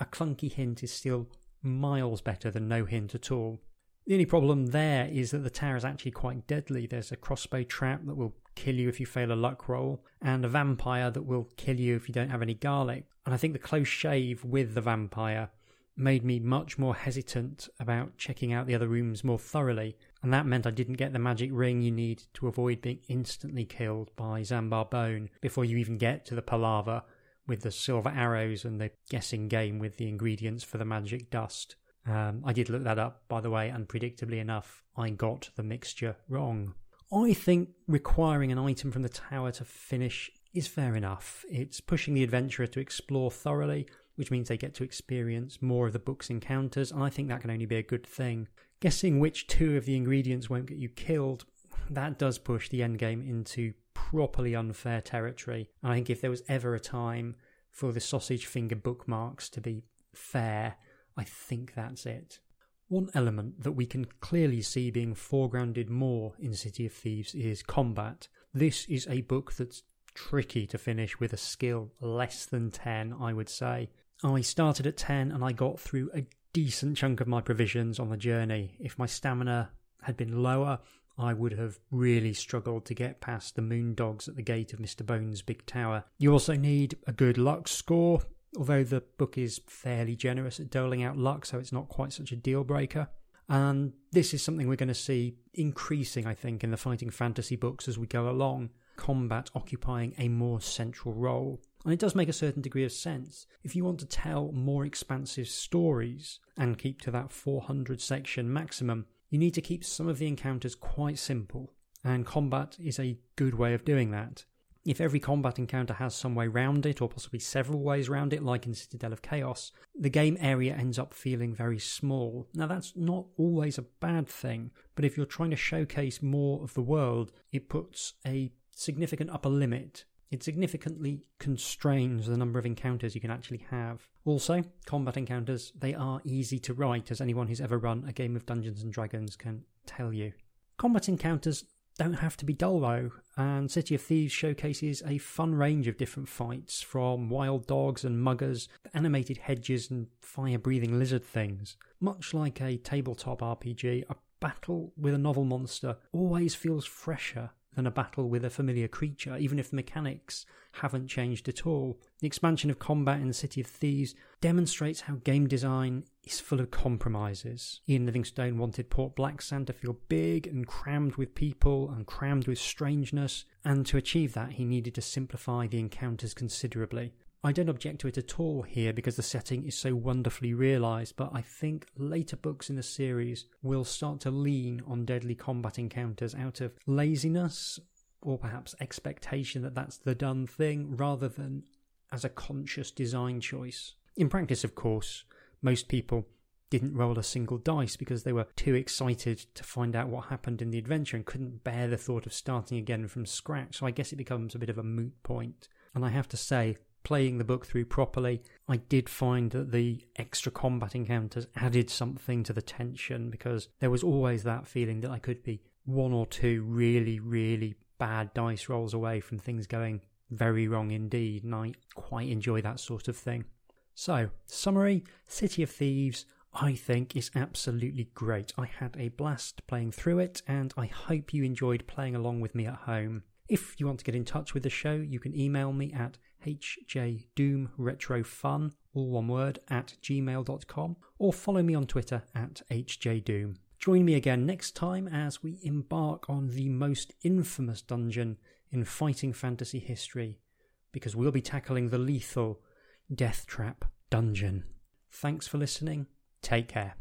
a clunky hint is still miles better than no hint at all. The only problem there is that the tower is actually quite deadly. There's a crossbow trap that will kill you if you fail a luck roll, and a vampire that will kill you if you don't have any garlic. And I think the close shave with the vampire made me much more hesitant about checking out the other rooms more thoroughly, and that meant I didn't get the magic ring you need to avoid being instantly killed by Zanbar Bone before you even get to the palaver with the silver arrows and the guessing game with the ingredients for the magic dust. Um, I did look that up, by the way, and predictably enough, I got the mixture wrong. I think requiring an item from the tower to finish is fair enough. It's pushing the adventurer to explore thoroughly, which means they get to experience more of the book's encounters, and I think that can only be a good thing. Guessing which two of the ingredients won't get you killed, that does push the endgame into properly unfair territory. I think if there was ever a time for the sausage finger bookmarks to be fair, I think that's it. One element that we can clearly see being foregrounded more in City of Thieves is combat. This is a book that's tricky to finish with a skill less than 10, I would say. I started at 10 and I got through a decent chunk of my provisions on the journey. If my stamina had been lower, I would have really struggled to get past the moon dogs at the gate of Mr. Bones' big tower. You also need a good luck score, although the book is fairly generous at doling out luck, so it's not quite such a deal breaker. And this is something we're going to see increasing, I think, in the fighting fantasy books as we go along, combat occupying a more central role. And it does make a certain degree of sense. If you want to tell more expansive stories and keep to that 400 section maximum, you need to keep some of the encounters quite simple, and combat is a good way of doing that. If every combat encounter has some way round it, or possibly several ways round it, like in Citadel of Chaos, the game area ends up feeling very small. Now, that's not always a bad thing, but if you're trying to showcase more of the world, it puts a significant upper limit it significantly constrains the number of encounters you can actually have. Also, combat encounters, they are easy to write, as anyone who's ever run a game of Dungeons and Dragons can tell you. Combat encounters don't have to be dull though, and City of Thieves showcases a fun range of different fights, from wild dogs and muggers, animated hedges and fire breathing lizard things. Much like a tabletop RPG, a battle with a novel monster always feels fresher than a battle with a familiar creature, even if the mechanics haven't changed at all. The expansion of combat in the City of Thieves demonstrates how game design is full of compromises. Ian Livingstone wanted Port Blacksand to feel big and crammed with people and crammed with strangeness, and to achieve that, he needed to simplify the encounters considerably. I don't object to it at all here because the setting is so wonderfully realised, but I think later books in the series will start to lean on deadly combat encounters out of laziness or perhaps expectation that that's the done thing rather than as a conscious design choice. In practice, of course, most people didn't roll a single dice because they were too excited to find out what happened in the adventure and couldn't bear the thought of starting again from scratch. So I guess it becomes a bit of a moot point. And I have to say, playing the book through properly, I did find that the extra combat encounters added something to the tension because there was always that feeling that I could be one or two really, really bad dice rolls away from things going very wrong indeed, and I quite enjoy that sort of thing. So, summary City of Thieves, I think, is absolutely great. I had a blast playing through it, and I hope you enjoyed playing along with me at home. If you want to get in touch with the show, you can email me at hjdoomretrofun, all one word, at gmail.com, or follow me on Twitter at hjdoom. Join me again next time as we embark on the most infamous dungeon in fighting fantasy history, because we'll be tackling the lethal Death Trap Dungeon. Thanks for listening. Take care.